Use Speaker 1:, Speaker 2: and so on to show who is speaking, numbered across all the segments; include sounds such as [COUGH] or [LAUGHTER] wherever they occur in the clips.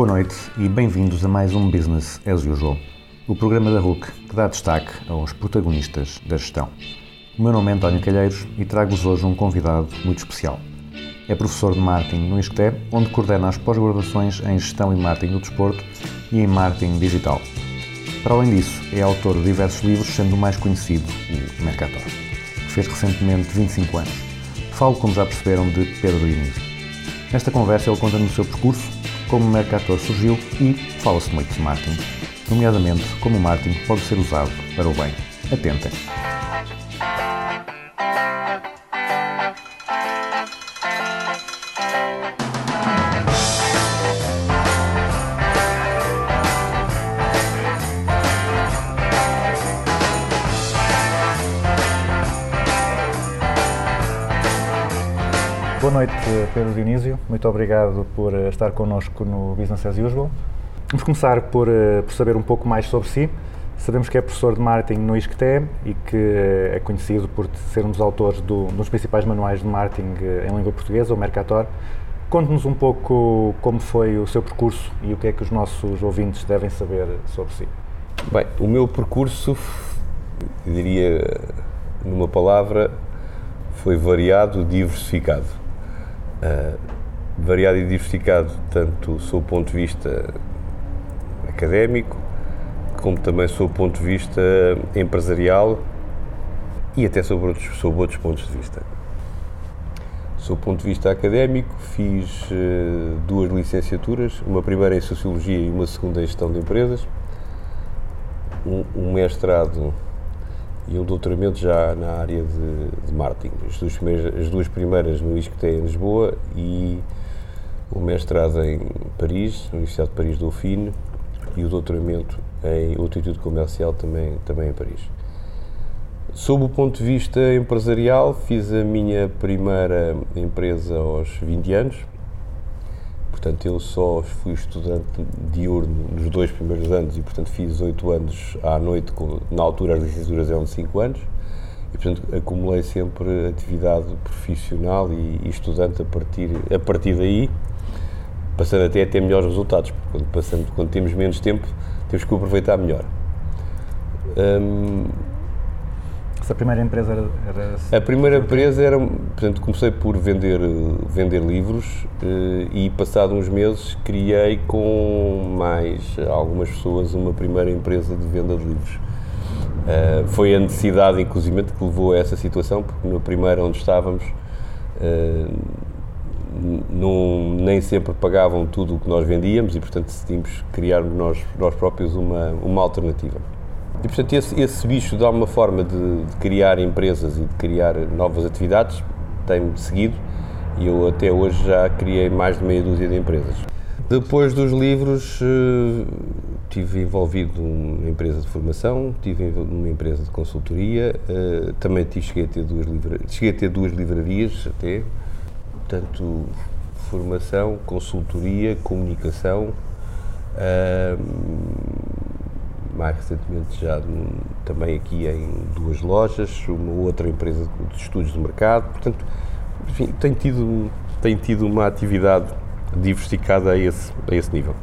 Speaker 1: Boa noite e bem-vindos a mais um Business as Usual, o programa da RUC que dá destaque aos protagonistas da gestão. O meu nome é António Calheiros e trago-vos hoje um convidado muito especial. É professor de marketing no ISCTE, onde coordena as pós-graduações em Gestão e Marketing do Desporto e em Marketing Digital. Para além disso, é autor de diversos livros, sendo o mais conhecido o Mercator, que fez recentemente 25 anos. Falo, como já perceberam, de Pedro Diniz. Nesta conversa ele conta-nos o seu percurso, como o Mercator surgiu e fala-se muito de marketing, nomeadamente como o marketing pode ser usado para o bem. Atentem! Boa noite, Pedro Dionísio. Muito obrigado por eh, estar connosco no Business as Usual. Vamos começar por, eh, por saber um pouco mais sobre si. Sabemos que é professor de marketing no ISCTE e que eh, é conhecido por ser um dos autores do, dos principais manuais de marketing eh, em língua portuguesa, o Mercator. Conte-nos um pouco como foi o seu percurso e o que é que os nossos ouvintes devem saber sobre si.
Speaker 2: Bem, o meu percurso, diria numa palavra, foi variado, diversificado. Ah, variado e diversificado, tanto sob o ponto de vista académico, como também sob o ponto de vista empresarial e até sob outros, sob outros pontos de vista. Sob o ponto de vista académico, fiz eh, duas licenciaturas, uma primeira em Sociologia e uma segunda em Gestão de Empresas, um, um mestrado e um doutoramento já na área de, de marketing. As duas, primeiras, as duas primeiras no ISCTE em Lisboa e o mestrado em Paris, na Universidade de Paris Dauphine, e o doutoramento em instituto comercial também, também em Paris. Sob o ponto de vista empresarial, fiz a minha primeira empresa aos 20 anos. Portanto, eu só fui estudante diurno nos dois primeiros anos e, portanto, fiz 8 anos à noite, na altura as licenciaturas eram de 5 anos. E, portanto, acumulei sempre atividade profissional e, e estudante a partir, a partir daí, passando até a ter melhores resultados, porque quando, quando temos menos tempo, temos que aproveitar melhor. Hum,
Speaker 1: Essa primeira empresa era... era
Speaker 2: a primeira empresa era, portanto, comecei por vender, vender livros eh, e passado uns meses criei com mais algumas pessoas uma primeira empresa de venda de livros. Eh, foi a necessidade, inclusive, que levou a essa situação, porque na primeira onde estávamos eh, não, nem sempre pagavam tudo o que nós vendíamos e, portanto, decidimos criar nós, nós próprios uma, uma alternativa. E, portanto, esse, esse bicho dá uma forma de, de criar empresas e de criar novas atividades, tem-me seguido e eu até hoje já criei mais de meia dúzia de empresas. Depois dos livros, eh, tive envolvido numa empresa de formação, tive envolvido numa empresa de consultoria, eh, também tive, cheguei, a ter duas livra, cheguei a ter duas livrarias até, portanto, formação, consultoria, comunicação, ah, mais recentemente já também aqui em duas lojas, uma outra empresa de estudos de mercado, portanto, enfim, tenho tido, tenho tido uma atividade diversificada a esse, a esse nível.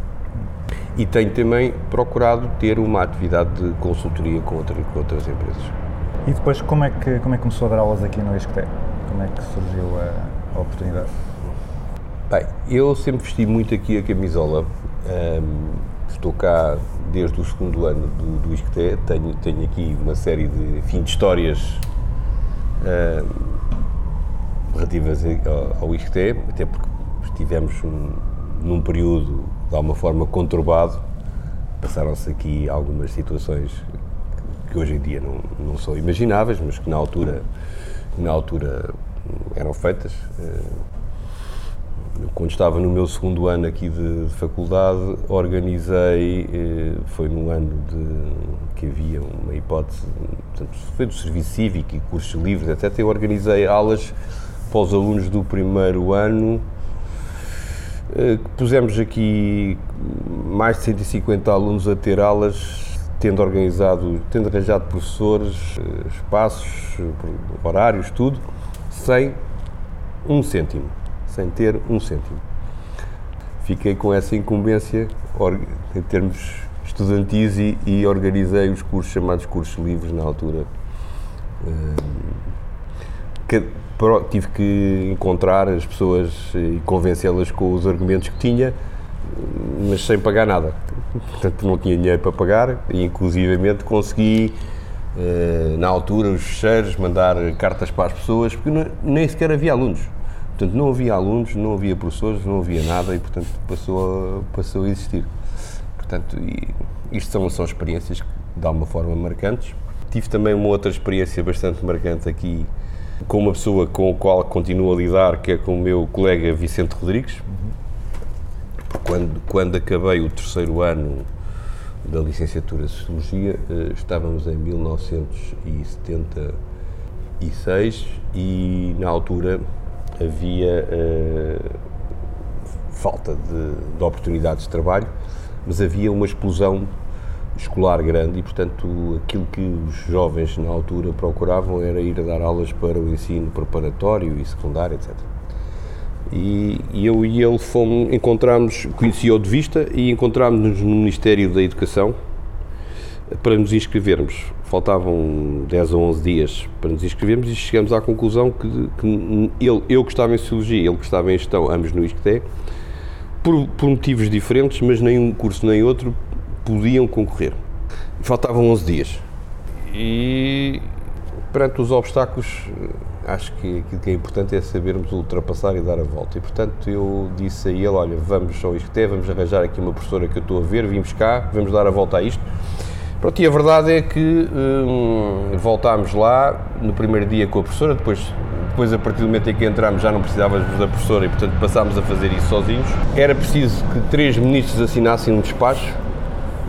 Speaker 2: E tenho também procurado ter uma atividade de consultoria com, outra, com outras empresas.
Speaker 1: E depois, como é, que, como é que começou a dar aulas aqui no ISCTE? Como é que surgiu a, a oportunidade?
Speaker 2: Bem, eu sempre vesti muito aqui a camisola. Ahm, estou cá desde o segundo ano do, do ISCTE. Tenho, tenho aqui uma série de, enfim, de histórias ahm, relativas ao, ao ISCTE, até porque estivemos um- num período de alguma forma conturbado. Passaram-se aqui algumas situações que hoje em dia não, não são imagináveis, mas que na altura, na altura eram feitas. Quando estava no meu segundo ano aqui de, de faculdade, organizei, eh, foi no ano de que havia uma hipótese, portanto, foi do serviço cívico e cursos livres, etc. Eu organizei aulas para os alunos do primeiro ano, eh, pusemos aqui mais de 150 alunos a ter aulas, tendo organizado, tendo arranjado professores, eh, espaços, horários, tudo, sem um cêntimo, sem ter um cêntimo. Fiquei com essa incumbência em termos estudantis e, e organizei os cursos chamados cursos livres na altura. Que- pro- tive que encontrar as pessoas e convencê-las com os argumentos que tinha, mas sem pagar nada. Portanto, não tinha dinheiro para pagar e, inclusivamente, consegui, eh, na altura, os fecheiros, mandar cartas para as pessoas, porque nem sequer havia alunos. Portanto, não havia alunos, não havia professores, não havia nada e, portanto, passou a, passou a existir. Portanto, isto são, são experiências que, de alguma forma, marcantes. Tive também uma outra experiência bastante marcante aqui com uma pessoa com a qual continuo a lidar, que é com o meu colega Vicente Rodrigues. Quando, quando acabei o terceiro ano da licenciatura de Sociologia, eh, estávamos em 1976 e, na altura, havia eh, falta de, de oportunidades de trabalho, mas havia uma explosão escolar grande e, portanto, aquilo que os jovens na altura procuravam era ir a dar aulas para o ensino preparatório e secundário, etc. E, e eu e ele fomos, encontramos, conheci-o de vista e encontrámos-nos no Ministério da Educação para nos inscrevermos. Faltavam 10 ou 11 dias para nos inscrevermos e chegamos à conclusão que, que ele, eu que estava em Sociologia, ele que estava em Gestão, ambos no ISCTE, por, por motivos diferentes, mas nem um curso nem outro podiam concorrer. Faltavam 11 dias. E perante os obstáculos, acho que aquilo que é importante é sabermos ultrapassar e dar a volta. E portanto eu disse a ele: Olha, vamos ao ISCTE, vamos arranjar aqui uma professora que eu estou a ver, vimos cá, vamos dar a volta a isto. Pronto, e a verdade é que hum, voltámos lá no primeiro dia com a professora, depois, depois a partir do momento em que entramos já não precisávamos da professora e portanto passámos a fazer isso sozinhos. Era preciso que três ministros assinassem um despacho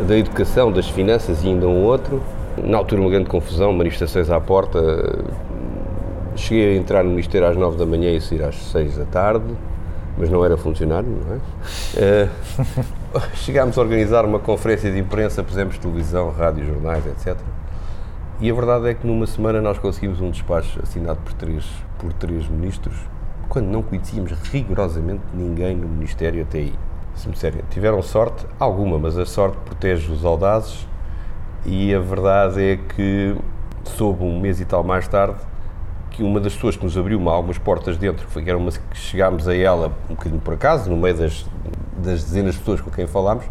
Speaker 2: da Educação, das Finanças e ainda um outro. Na altura uma grande confusão, manifestações à porta. Cheguei a entrar no Ministério às 9 da manhã e sair às 6 da tarde, mas não era funcionário, não é? Eh, [LAUGHS] [LAUGHS] chegámos a organizar uma conferência de imprensa, pusemos televisão, rádio, jornais, etc. E a verdade é que numa semana nós conseguimos um despacho assinado por três, por três ministros, quando não conhecíamos rigorosamente ninguém no Ministério até aí. Se me disserem, tiveram sorte, alguma, mas a sorte protege os audazes e a verdade é que soube um mês e tal mais tarde que uma das pessoas que nos abriu uma, algumas portas dentro, que foi que era uma que chegámos a ela um bocadinho por acaso, no meio das, das dezenas de pessoas com quem falámos,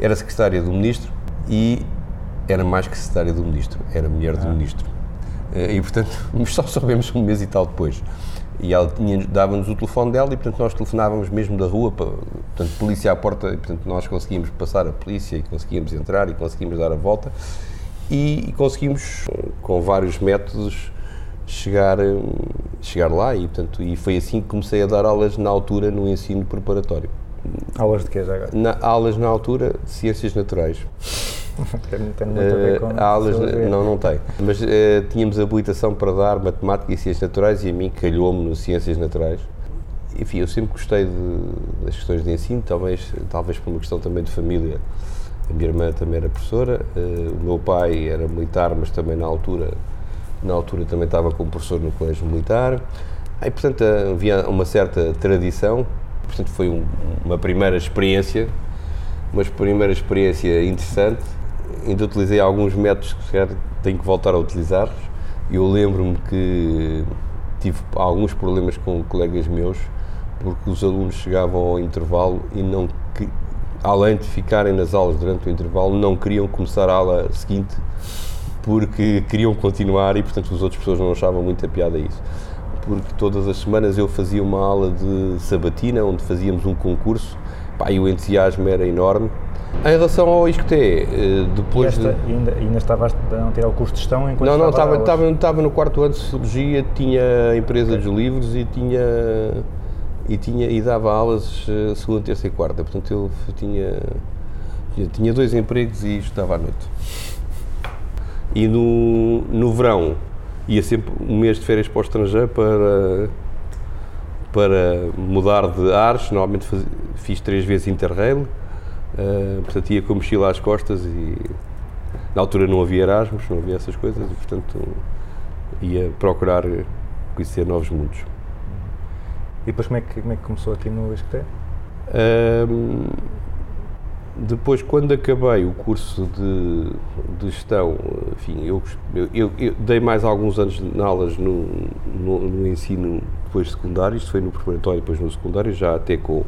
Speaker 2: era secretária do Ministro e era mais que secretária do Ministro, era mulher do Ministro. Eh, E, portanto, [LAUGHS] só soubemos um mês e tal depois. E ela dava-nos o telefone dela e, portanto, nós telefonávamos mesmo da rua, pa- portanto, polícia à porta, e, portanto, nós conseguíamos passar a polícia e conseguíamos entrar e conseguimos dar a volta e, e conseguimos, com vários métodos, chegar, hum, chegar lá e, portanto, e foi assim que comecei a dar aulas na altura no ensino preparatório.
Speaker 3: Aulas de quê já agora?
Speaker 2: Na, aulas na altura de Ciências Naturais. [LAUGHS]
Speaker 3: Tem, tem muito a ver
Speaker 2: Eh,
Speaker 3: com
Speaker 2: há aulas, não, não tem. Mas eh, tínhamos habilitação para dar matemática e ciências naturais e a mim calhou-me no ciências naturais. Enfim, eu sempre gostei de- das questões de ensino, talvez, talvez por uma questão também de família. A minha irmã também era professora, eh, o meu pai era militar, mas também na altura, na altura também estava como professor no colégio militar. Aí, portanto, havia uma certa tradição. Portanto, foi um- uma primeira experiência, uma primeira experiência interessante. Ainda utilizei alguns métodos que se tenho que voltar a utilizar. Eu lembro-me que tive alguns problemas com colegas meus porque os alunos chegavam ao intervalo e não além de ficarem nas aulas durante o intervalo, não queriam começar a aula seguinte porque queriam continuar e, portanto, as outras pessoas não achavam muita piada a isso. Porque todas as semanas eu fazia uma aula de sabatina, onde fazíamos um concurso, pá, e o entusiasmo era enorme. Em relação ao ISCTE, eh, depois
Speaker 3: esta,
Speaker 2: de...
Speaker 3: ainda, ainda estavas a não tirar o curso de gestão enquanto
Speaker 2: Não, não,
Speaker 3: estava
Speaker 2: estava, estava, no quarto ano de Sociologia, tinha empresa dos livros e tinha e, tinha, e dava aulas eh, segunda, terça e quarta. Portanto, eu tinha, eu tinha dois empregos e estudava à noite. E no, no verão ia sempre um mês de férias para o estrangeiro para, para mudar de ares. Normalmente faz- fiz três vezes Interrail, eh, portanto ia com a mochila às costas e na altura não havia Erasmus, não havia essas coisas e portanto ia procurar conhecer novos mundos.
Speaker 3: E depois como é que, como é que começou aqui no Esqueté?
Speaker 2: Ahm, depois, quando acabei o curso de, de gestão, enfim, eu, eu- eu- dei mais alguns anos de aulas no, no, no ensino depois secundário, isto foi no preparatório depois no secundário, já até com,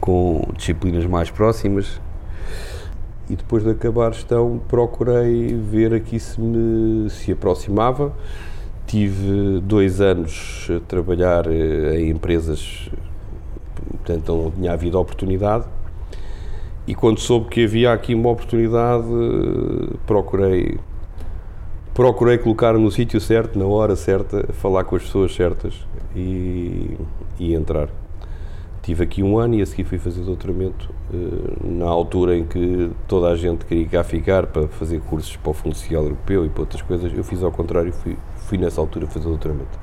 Speaker 2: com disciplinas mais próximas. E depois de acabar gestão, procurei ver aqui se me se aproximava. Tive dois anos a trabalhar eh, em empresas portanto não tinha havido oportunidade. E quando soube que havia aqui uma oportunidade, procurei procurei colocar no sítio certo, na hora certa, falar com as pessoas certas e, e entrar. Tive aqui um ano e a seguir fui fazer doutoramento eh, na altura em que toda a gente queria cá ficar para fazer cursos para o Fundo Social Europeu e para outras coisas. Eu fiz ao contrário, fui, fui nessa altura fazer doutoramento.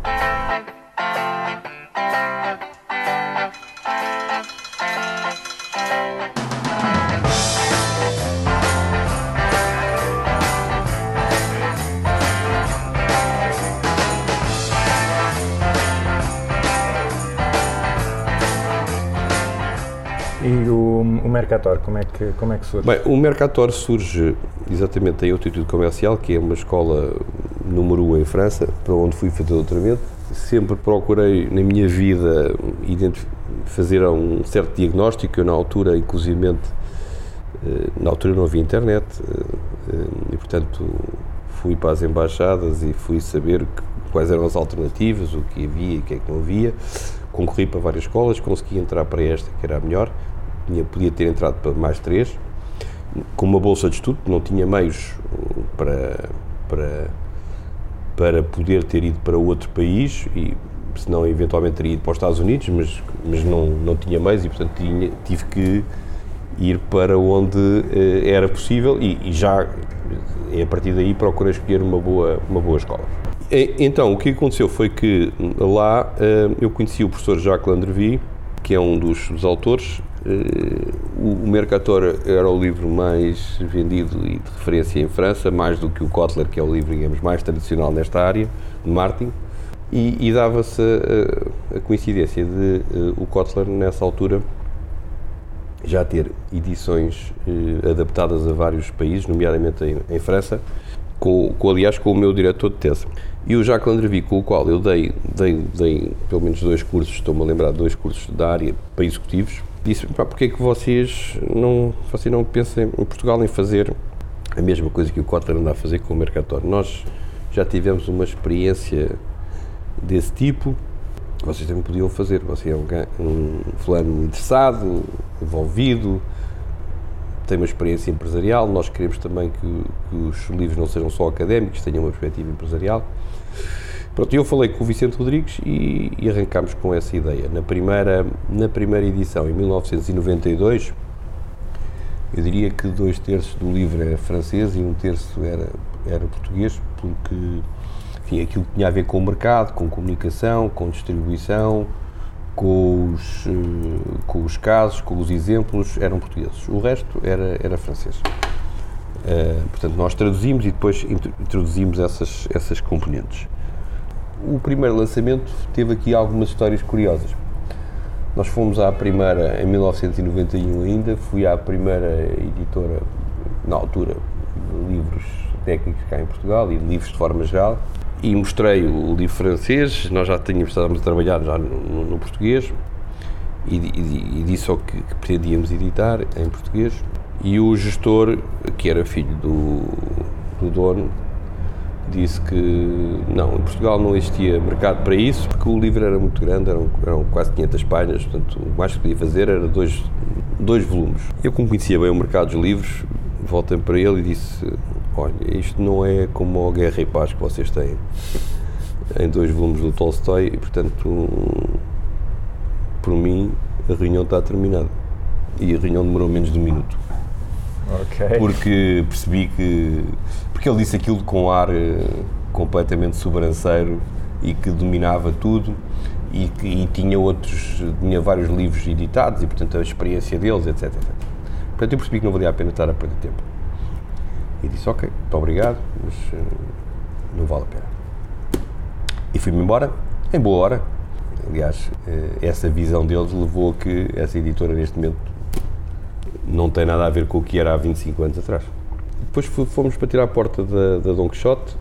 Speaker 3: Mercator, como é que, como é que surge?
Speaker 2: Bem, o Mercator surge exatamente em Altitude Comercial, que é uma escola número 1 um em França, para onde fui fazer doutoramento. Sempre procurei na minha vida fazer um certo diagnóstico. Eu, na altura, inclusivamente, eh, na altura não havia internet eh, eh, e, portanto, fui para as embaixadas e fui saber quais eram as alternativas, o que havia e o que é que não havia. Concorri para várias escolas, consegui entrar para esta, que era a melhor. Tinha, podia ter entrado para mais três, com uma bolsa de estudo, não tinha meios eh, para, para, para poder ter ido para outro país e senão eventualmente teria ido para os Estados Unidos, mas, mas não, não tinha meios e portanto tinha, tive que ir para onde eh, era possível e, e já eh, a partir daí procurei escolher uma boa, uma boa escola. E- então, o que aconteceu foi que lá eh, eu conheci o professor Jacques Landrevi, que é um dos, dos autores. Eh, o, Mercator era o livro mais vendido e de referência em França, mais do que o Kotler, que é o livro digamos, mais tradicional nesta área, de marketing. E, e dava-se a, a coincidência de eh, o Kotler, nessa altura, já ter edições eh, adaptadas a vários países, nomeadamente em, em França, com, com, aliás com o meu diretor de tese. E o Jacques Landrevi, com o qual eu dei, dei, dei pelo menos dois cursos, estou-me a lembrar dois cursos da área para executivos, disse pá, porque é que vocês não, vocês não pensam em Portugal em fazer a mesma coisa que o Kotler anda a fazer com o Mercator. Nós já tivemos uma experiência desse tipo, vocês também podiam fazer. Você é um, um fulano interessado, envolvido, tem uma experiência empresarial. Nós queremos também que, que os livros não sejam só académicos, tenham uma perspectiva empresarial. Pronto, eu falei com o Vicente Rodrigues e, e arrancámos com essa ideia. Na primeira, na primeira edição, em 1992, eu diria que dois terços do livro era francês e um terço era, era português, porque enfim, aquilo que tinha a ver com o mercado, com comunicação, com distribuição, com os, eh, com os casos, com os exemplos, eram portugueses. O resto era, era francês. Eh, portanto, nós traduzimos e depois intro- introduzimos essas, essas componentes. O primeiro lançamento teve aqui algumas histórias curiosas. Nós fomos à primeira, em 1991 ainda, fui à primeira editora, na altura, de livros técnicos cá em Portugal e livros de forma geral, e mostrei o livro francês, nós já tínhamos, estávamos a trabalhar já no, no- no português, e, e, e disse ao que, que pretendíamos editar em português, e o gestor, que era filho do, do dono, disse que não, em Portugal não existia mercado para isso, porque o livro era muito grande, eram, eram quase 500 páginas, portanto, o mais que podia fazer era dois, dois volumes. Eu, como conhecia bem o mercado dos livros, voltei para ele e disse: Olha, isto não é como a Guerra e Paz que vocês têm, em dois volumes do Tolstói, e portanto, por mim, a reunião está terminada. E a reunião demorou menos de um minuto.
Speaker 3: Ok.
Speaker 2: Porque percebi que. Porque ele disse aquilo com ar eh, completamente sobranceiro e que dominava tudo e que e tinha outros. tinha vários livros editados e, portanto, a experiência deles, etc, etc. Portanto, eu percebi que não valia a pena estar a perder tempo. E disse: Ok, muito obrigado, mas eh, não vale a pena. E fui-me embora, em boa hora. Aliás, eh, essa visão deles levou a que essa editora, neste momento, não tem nada a ver com o que era há 25 anos atrás. Depois fomos para tirar a porta da, da Quixote.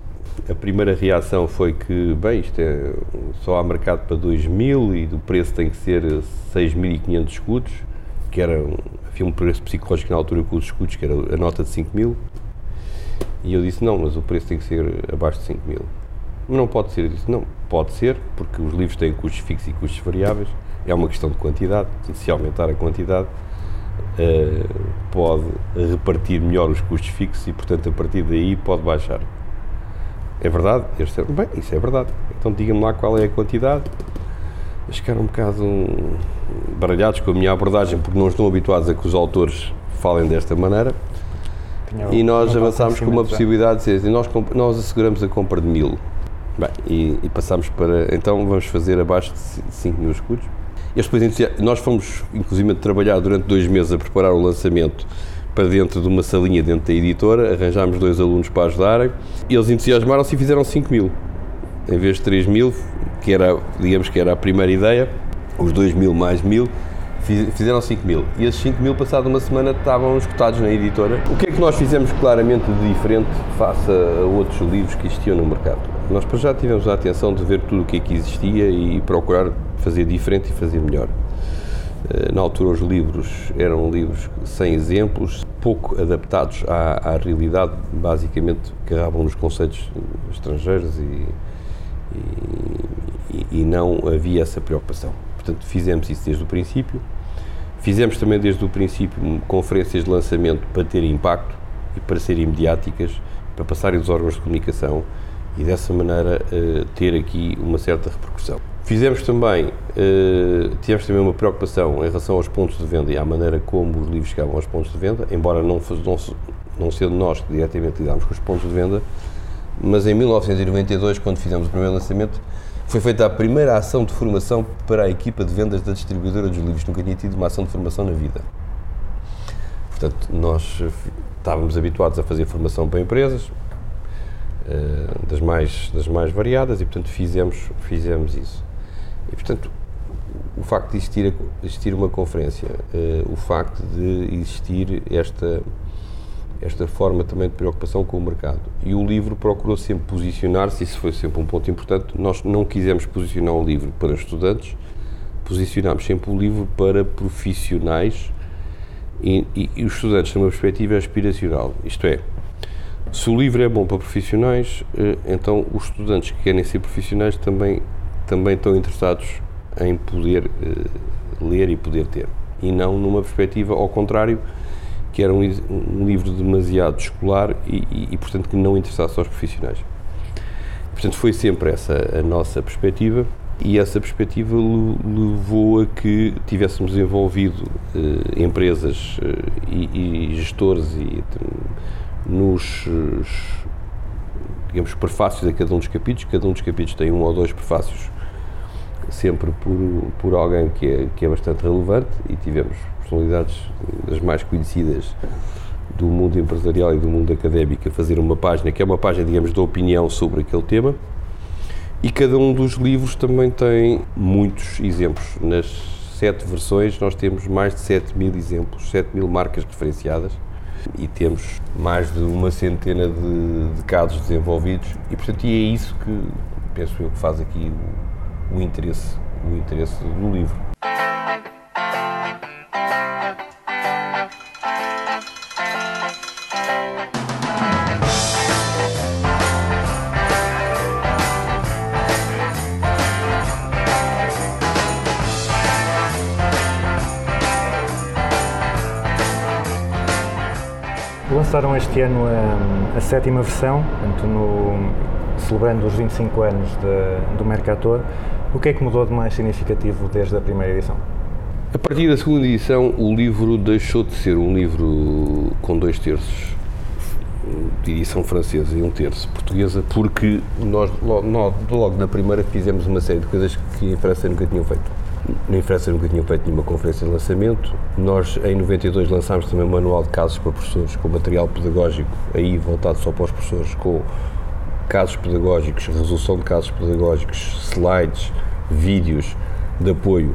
Speaker 2: A primeira reação foi que, bem, isto é, só há mercado para 2 mil e o preço tem que ser 6.500 escudos, que era havia um preço psicológico na altura com os escudos, que era a nota de 5 mil. E eu disse, não, mas o preço tem que ser abaixo de 5 mil. Não pode ser. Eu disse, não, pode ser, porque os livros têm custos fixos e custos variáveis. É uma questão de quantidade. Se aumentar a quantidade, pode repartir melhor os custos fixos e, portanto, a partir daí pode baixar. É verdade? Eles disseram, bem, isso é verdade. Então diga-me lá qual é a quantidade. Eles ficaram um bocado baralhados com a minha abordagem porque não estão habituados a que os autores falem desta maneira.
Speaker 3: Tinha
Speaker 2: E nós avançámos com uma possibilidade de dizer, assim, nós, nós asseguramos a compra de mil. Bem, e, e passámos para, então vamos fazer abaixo de 5 mil escudos. Nós fomos, inclusive, trabalhar durante dois meses a preparar o lançamento para dentro de uma salinha dentro da editora, arranjámos dois alunos para ajudarem, eles entusiasmaram-se e fizeram 5 mil. Em vez de 3 mil, que era, digamos que era a primeira ideia, os 2 mil mais mil, fiz- fizeram 5 mil. E esses 5 mil, passado uma semana, estavam escutados na editora. O que é que nós fizemos claramente de diferente face a outros livros que existiam no mercado? Nós já tivemos a atenção de ver tudo o que é que existia e procurar fazer diferente e fazer melhor. Eh, Na altura, os livros eram livros sem exemplos, pouco adaptados à, à realidade, basicamente agarravam nos conceitos estrangeiros e, e, e não havia essa preocupação. Portanto, fizemos isso desde o princípio. Fizemos também desde o princípio conferências de lançamento para ter impacto e para serem mediáticas, para passarem dos órgãos de comunicação e dessa maneira eh, ter aqui uma certa repercussão. Fizemos também, eh, tivemos também uma preocupação em relação aos pontos de venda e à maneira como os livros chegavam aos pontos de venda, embora não, não, não sendo nós que diretamente lidámos com os pontos de venda, mas em 1992, quando fizemos o primeiro lançamento, foi feita a primeira ação de formação para a equipa de vendas da distribuidora dos livros. Nunca tinha tido uma ação de formação na vida. Portanto, nós eh, estávamos habituados a fazer formação para empresas, eh, das, mais, das mais variadas, e portanto fizemos, fizemos isso. E portanto, o facto de existir, existir uma conferência, eh, o facto de existir esta, esta forma também de preocupação com o mercado. E o livro procurou sempre posicionar-se, isso foi sempre um ponto importante. Nós não quisemos posicionar um livro para estudantes, posicionámos sempre o livro para profissionais e, e, e os estudantes numa perspectiva aspiracional. Isto é, se o livro é bom para profissionais, eh, então os estudantes que querem ser profissionais também, também estão interessados em poder eh, ler e poder ter. E não numa perspectiva ao contrário, que era um, um livro demasiado escolar e, e, e, portanto, que não interessasse aos profissionais. Portanto, foi sempre essa a nossa perspectiva e essa perspectiva le- levou a que tivéssemos envolvido eh, empresas eh, e, e gestores e, t- nos, eh, digamos, prefácios a cada um dos capítulos. Cada um dos capítulos tem um ou dois prefácios, sempre por, por alguém que é, que é bastante relevante e tivemos personalidades das mais conhecidas do mundo empresarial e do mundo académico a fazer uma página, que é uma página, digamos, de opinião sobre aquele tema. E cada um dos livros também tem muitos exemplos. Nas sete versões nós temos mais de 7 mil exemplos, 7 mil marcas referenciadas e temos mais de uma centena de, de casos desenvolvidos e, portanto, e é isso que penso eu que faz aqui o, o interesse, o interesse do livro.
Speaker 3: Lançaram este ano a, a sétima versão, portanto, no- celebrando os 25 anos de- do Mercator. O que é que mudou de mais significativo desde a primeira edição?
Speaker 2: A partir da segunda edição, o livro deixou de ser um livro com dois terços de edição francesa e um terço portuguesa, porque nós logo, logo na primeira fizemos uma série de coisas que em França nunca tinham feito. Em França nunca tinham feito nenhuma conferência de lançamento. Nós, em 92, lançámos também um manual de casos para professores, com material pedagógico, aí voltado só para os professores, com casos pedagógicos, resolução de casos pedagógicos, slides, vídeos de apoio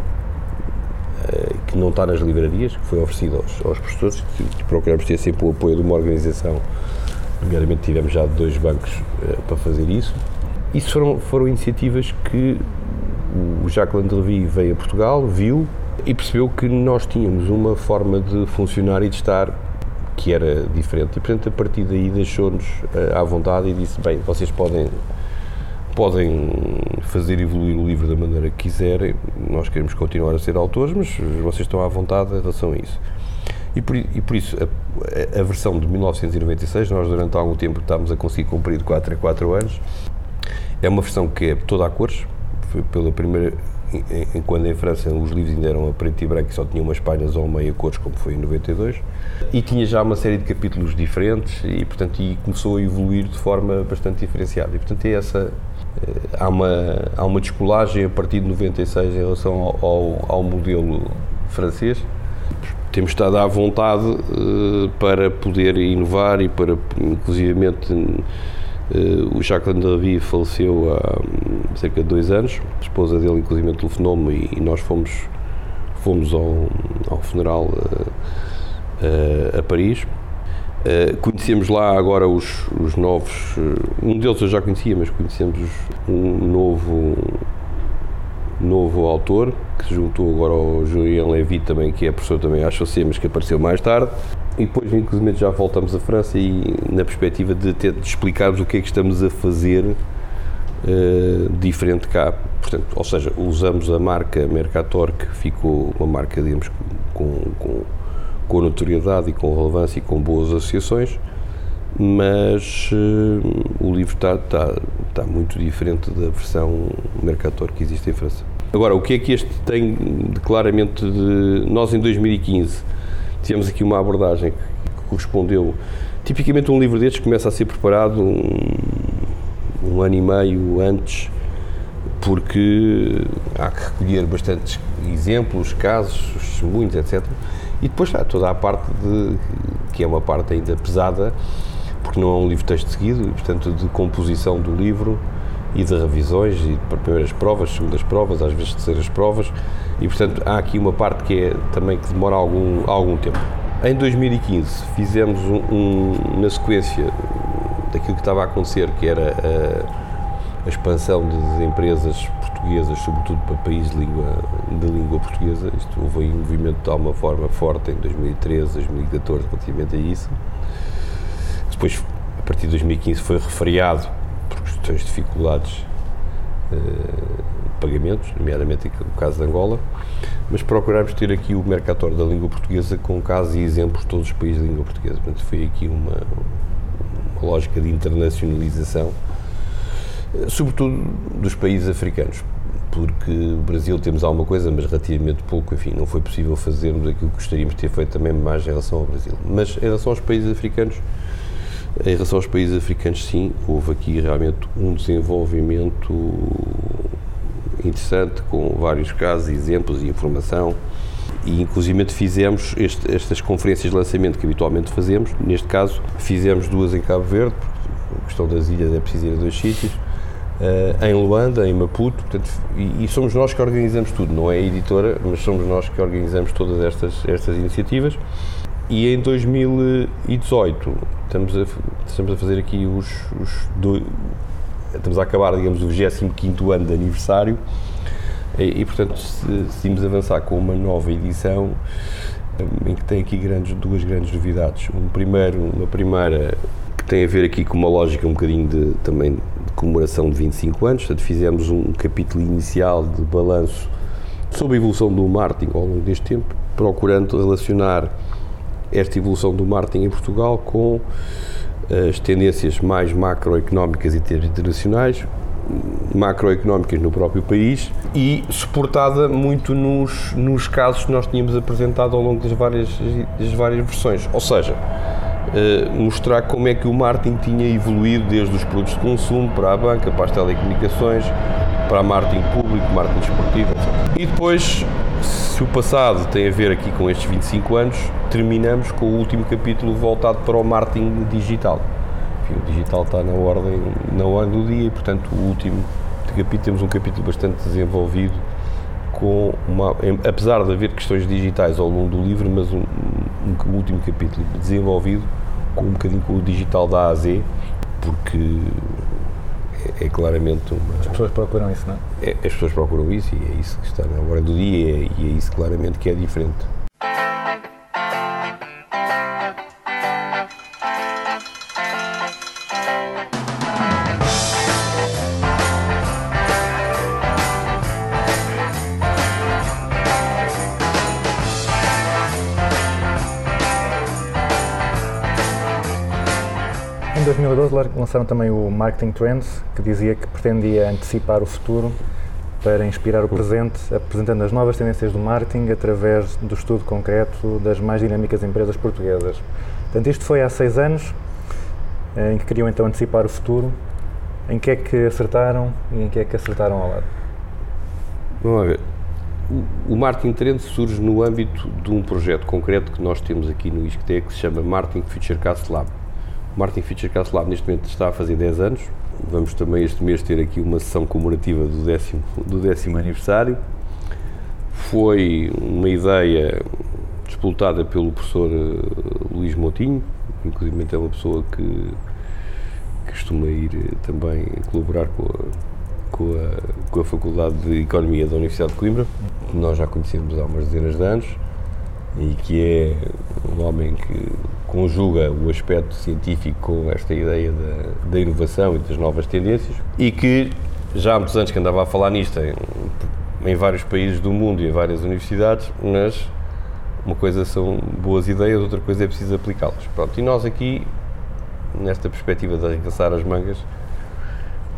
Speaker 2: eh, que não está nas livrarias, que foi oferecido aos, aos professores, que, procuramos ter sempre o apoio de uma organização, nomeadamente tivemos já dois bancos eh, para fazer isso. Isso foram, foram iniciativas que o Jacques Landrevi veio a Portugal, viu e percebeu que nós tínhamos uma forma de funcionar e de estar que era diferente. E portanto a partir daí deixou-nos eh, à vontade e disse, bem, vocês podem podem fazer evoluir o livro da maneira que quiserem, nós queremos continuar a ser autores, mas vocês estão à vontade em relação a isso. E por, e por isso, a, a- versão de 1996, nós durante algum tempo estávamos a conseguir cumprir de 4 a 4 anos, é uma versão que é toda a cores, foi pela primeira, em- quando em França os livros ainda eram a preto e branco e só tinham umas páginas ou meia cores, como foi em 92, e tinha já uma série de capítulos diferentes e, portanto, e começou a evoluir de forma bastante diferenciada. E, portanto, é essa, eh, há, uma, há uma descolagem a partir de 96 em relação ao, ao, ao modelo francês. Temos estado à vontade eh, para poder inovar e para, inclusivamente, o Jacques Landrevi faleceu há hum, cerca de dois anos. A esposa dele, inclusive, telefonou-me e, nós fomos, fomos ao, ao funeral eh, eh, a Paris. Eh, conhecemos lá agora os, os novos. eh, um deles eu já conhecia, mas conhecemos um novo novo autor que se juntou agora ao Julien Levy também, que é professor também à HEC, mas que apareceu mais tarde. E depois, inclusive, já voltamos à França e na perspectiva de, ter, de explicarmos o que é que estamos a fazer eh, diferente cá. Portanto, ou seja, usamos a marca Mercator, que ficou uma marca, digamos, com, com, com notoriedade e com relevância e com boas associações, mas eh, o livro está, está, está muito diferente da versão Mercator que existe em França. Agora, o que é que este tem de, claramente de... Nós, em 2015, tivemos aqui uma abordagem que correspondeu... Tipicamente, um livro destes começa a ser preparado um, um ano e meio antes, porque há que recolher bastantes exemplos, casos, testemunhos, etc. E depois há toda a parte de, que é uma parte ainda pesada, porque não é um livro texto seguido, e portanto de composição do livro e de revisões, e de primeiras provas, segundas provas, às vezes terceiras provas, e portanto há aqui uma parte que é também que demora algum, algum tempo. Em 2015 fizemos um, um- na sequência daquilo que estava a acontecer, que era a, a expansão de empresas portuguesas, sobretudo para países de língua, de língua portuguesa. Isto houve um movimento de alguma forma forte em 2013, 2014 relativamente a isso. Depois, a partir de 2015, foi refriado questões de dificuldades eh, de pagamentos, nomeadamente o caso de Angola, mas procuramos ter aqui o Mercator da língua portuguesa com casos e exemplos de todos os países de língua portuguesa. Portanto, foi aqui uma, uma lógica de internacionalização, eh, sobretudo dos países africanos, porque o Brasil temos alguma coisa, mas relativamente pouco, enfim, não foi possível fazermos aquilo que gostaríamos de ter feito também mais em relação ao Brasil. Mas em relação aos países africanos, em relação aos países africanos, sim, houve aqui realmente um desenvolvimento interessante, com vários casos, exemplos e informação. E, inclusive, fizemos este- estas conferências de lançamento que habitualmente fazemos. Neste caso, fizemos duas em Cabo Verde, porque a questão das ilhas é preciso ir a dois sítios. eh, em Luanda, em Maputo, portanto, e, e somos nós que organizamos tudo, não é a editora, mas somos nós que organizamos todas estas, estas iniciativas. E em 2018 estamos a, estamos a fazer aqui os, os dois, estamos a acabar, digamos, o 25º ano de aniversário e, e, portanto decidimos avançar com uma nova edição em que tem aqui grandes, duas grandes novidades. Um primeiro, uma primeira que tem a ver aqui com uma lógica um bocadinho de, também de comemoração de 25 anos, portanto fizemos um capítulo inicial de balanço sobre a evolução do marketing ao longo deste tempo, procurando relacionar esta evolução do marketing em Portugal com as tendências mais macroeconómicas e ter- internacionais, macroeconómicas no próprio país e suportada muito nos, nos casos que nós tínhamos apresentado ao longo das várias, das várias versões. Ou seja, eh, mostrar como é que o marketing tinha evoluído desde os produtos de consumo para a banca, para as telecomunicações, para marketing público, marketing esportivo, etc. E depois, se o passado tem a ver aqui com estes 25 anos, terminamos com o último capítulo voltado para o marketing digital. Enfim, o digital está na ordem, na ordem do dia e, portanto, o último capítulo, temos um capítulo bastante desenvolvido com uma, apesar de haver questões digitais ao longo do livro, mas um, um- um último capítulo desenvolvido com um bocadinho com o digital da A a Z, porque é, é claramente uma,
Speaker 3: As pessoas procuram isso, não é?
Speaker 2: é- as pessoas procuram isso e é isso que está na hora do dia e é, e é isso claramente que é diferente.
Speaker 3: Em 2012 lar- lançaram também o Marketing Trends, que dizia que pretendia antecipar o futuro para inspirar o presente, apresentando as novas tendências do marketing através do estudo concreto das mais dinâmicas empresas portuguesas. Portanto, isto foi há seis anos, eh, em que queriam então antecipar o futuro. Em que é que acertaram e em que é que acertaram ao lado?
Speaker 2: Vamos ver. O, Marketing Trend surge no âmbito de um projeto concreto que nós temos aqui no ISCTE que se chama Marketing Futurecast Lab. O Marketing Futurecast Lab neste momento está a fazer 10 anos. Vamos também este mês ter aqui uma sessão comemorativa do décimo, do décimo aniversário. Foi uma ideia disputada pelo professor eh, Luís Moutinho, inclusive é uma pessoa que, que costuma ir eh, também colaborar com a, com a, com a Faculdade de Economia da Universidade de Coimbra, que nós já conhecemos há umas dezenas de anos, e que é um homem que conjuga o aspecto científico com esta ideia da, da inovação e das novas tendências, e que já há muitos anos que andava a falar nisto em, em vários países do mundo e em várias universidades, mas uma coisa são boas ideias, outra coisa é preciso aplicá-las. Pronto, e nós aqui, nesta perspectiva de arregaçar as mangas,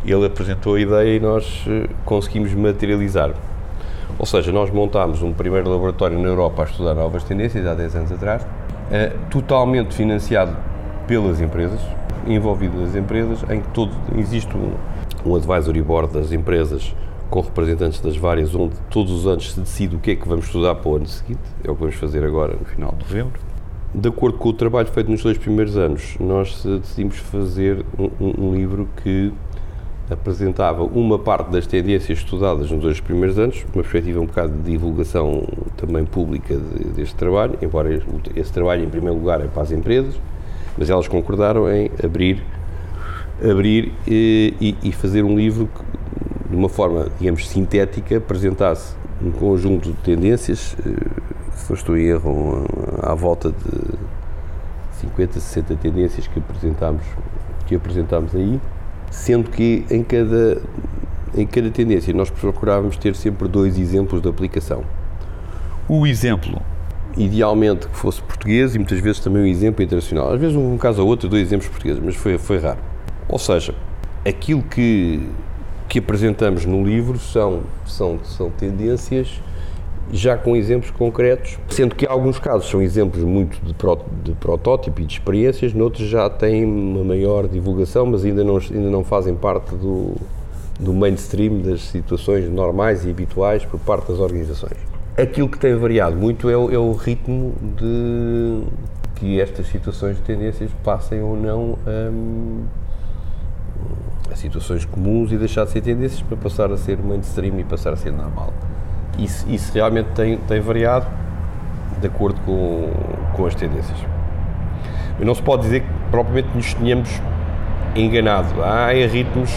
Speaker 2: ele apresentou a ideia e nós eh, conseguimos materializar. Ou seja, nós montámos um primeiro laboratório na Europa a estudar novas tendências, há 10 anos atrás, totalmente financiado pelas empresas, envolvido as empresas, em que todo, existe um, um advisory board das empresas com representantes das várias, onde todos os anos se decide o que é que vamos estudar para o ano seguinte, é o que vamos fazer agora no final de novembro. De acordo com o trabalho feito nos dois primeiros anos, nós decidimos fazer um- um livro que apresentava uma parte das tendências estudadas nos dois primeiros anos, uma perspectiva um bocado de divulgação também pública de- deste trabalho, embora esse trabalho, em primeiro lugar, é para as empresas, mas elas concordaram em abrir, abrir eh, e, e fazer um livro que, de uma forma, digamos, sintética, apresentasse um conjunto de tendências, eh, se não estou em erro, à volta de 50, 60 tendências que apresentámos, que apresentámos aí, sendo que em cada, em cada tendência nós procurávamos ter sempre dois exemplos de aplicação.
Speaker 4: O exemplo.
Speaker 2: Idealmente que fosse português e muitas vezes também um exemplo internacional. Às vezes um caso ou outro, dois exemplos portugueses, mas foi, foi raro. Ou seja, aquilo que, que apresentamos no livro são, são, são tendências já com exemplos concretos, sendo que alguns casos são exemplos muito de, pro, de protótipo e de experiências, noutros já têm uma maior divulgação, mas ainda não, ainda não fazem parte do, do mainstream das situações normais e habituais por parte das organizações. Aquilo que tem variado muito é é o ritmo de que estas situações de tendências passem ou não hum, a situações comuns e deixar de ser tendências para passar a ser mainstream e passar a ser normal. Isso, isso realmente tem, tem variado de acordo com, com as tendências. Mas não se pode dizer que propriamente nos tenhamos enganado. Há ritmos,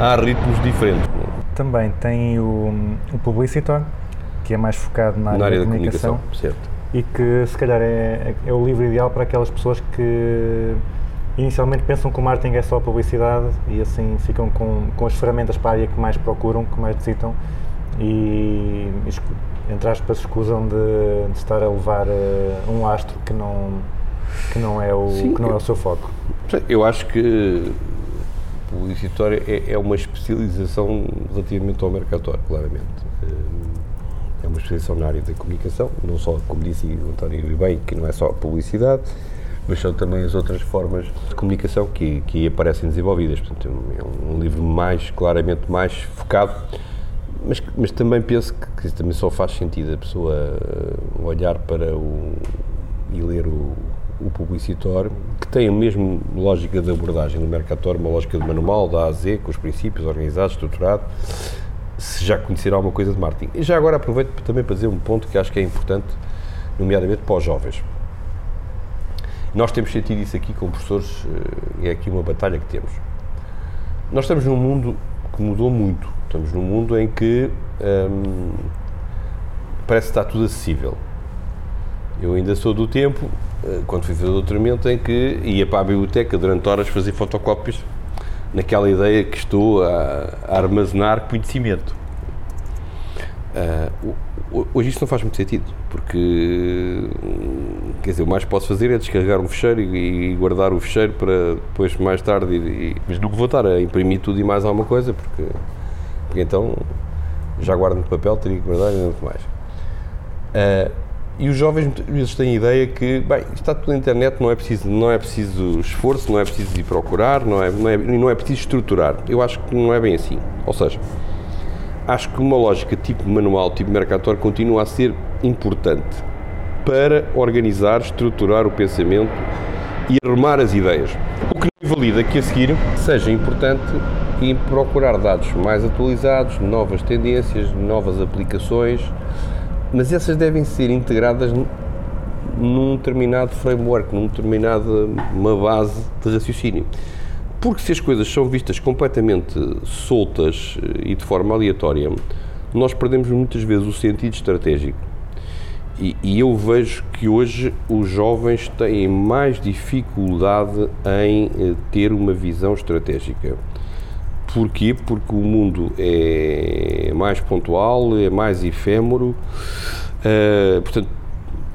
Speaker 2: há ritmos diferentes.
Speaker 3: Também tem o, o Publicitor, que é mais focado na área,
Speaker 2: Na área
Speaker 3: da
Speaker 2: da
Speaker 3: comunicação,
Speaker 2: comunicação, certo.
Speaker 3: e que se calhar é, é o livro ideal para aquelas pessoas que inicialmente pensam que o marketing é só publicidade e assim ficam com, com as ferramentas para a área que mais procuram, que mais necessitam e, entre aspas, escusam de, de estar a levar eh, um astro que não, que não, é, o,
Speaker 2: Sim,
Speaker 3: que não é
Speaker 2: eu-
Speaker 3: o seu foco.
Speaker 2: Eu acho que publicitário é, é uma especialização relativamente ao Mercator, claramente. Hum, É uma especialização na área da comunicação, não só, como disse o António bem, que não é só a publicidade, mas são também as outras formas de comunicação que, que aparecem desenvolvidas. Portanto, é um, um livro mais, claramente mais focado, mas, mas também penso que, que também só faz sentido a pessoa eh, olhar para o e ler o, o publicitório, que tem a mesma lógica de abordagem do Mercator, uma lógica de manual, da A a Z, com os princípios organizados, estruturado, se já conhecer alguma coisa de marketing. E já agora aproveito também para dizer um ponto que acho que é importante, nomeadamente para os jovens. Nós temos sentido isso aqui com professores, eh, é aqui uma batalha que temos. Nós estamos num mundo que mudou muito. Estamos num mundo em que hum, parece está tudo acessível. Eu ainda sou do tempo, eh, quando fui fazer o doutoramento, em que ia para a biblioteca durante horas fazer fotocópias naquela ideia que estou a, a armazenar conhecimento. O- hoje isso não faz muito sentido, porque hum, quer dizer, o mais que posso fazer é descarregar um fecheiro e, e guardar o fecheiro para depois mais tarde, e, e- mas nunca vou estar a imprimir tudo e mais alguma coisa, porque, porque então já guardo no papel, teria que guardar e muito mais. Ah, e os jovens muitas vezes têm a ideia que, bem, está tudo na internet, não é preciso, não é preciso esforço, não é preciso ir procurar, não é, não é, não é preciso estruturar. Eu acho que não é bem assim. Ou seja, acho que uma lógica tipo manual, tipo Mercator, continua a ser importante para organizar, estruturar o pensamento e arrumar as ideias. O que não invalida que a seguir seja importante em procurar dados mais atualizados, novas tendências, novas aplicações, mas essas devem ser integradas num- determinado framework, num determinada uma base de raciocínio. Porque se as coisas são vistas completamente soltas eh, e de forma aleatória, nós perdemos muitas vezes o sentido estratégico. E, e eu vejo que hoje os jovens têm mais dificuldade em eh, ter uma visão estratégica. Porquê? Porque o mundo é mais pontual, é mais efêmero, eh, portanto,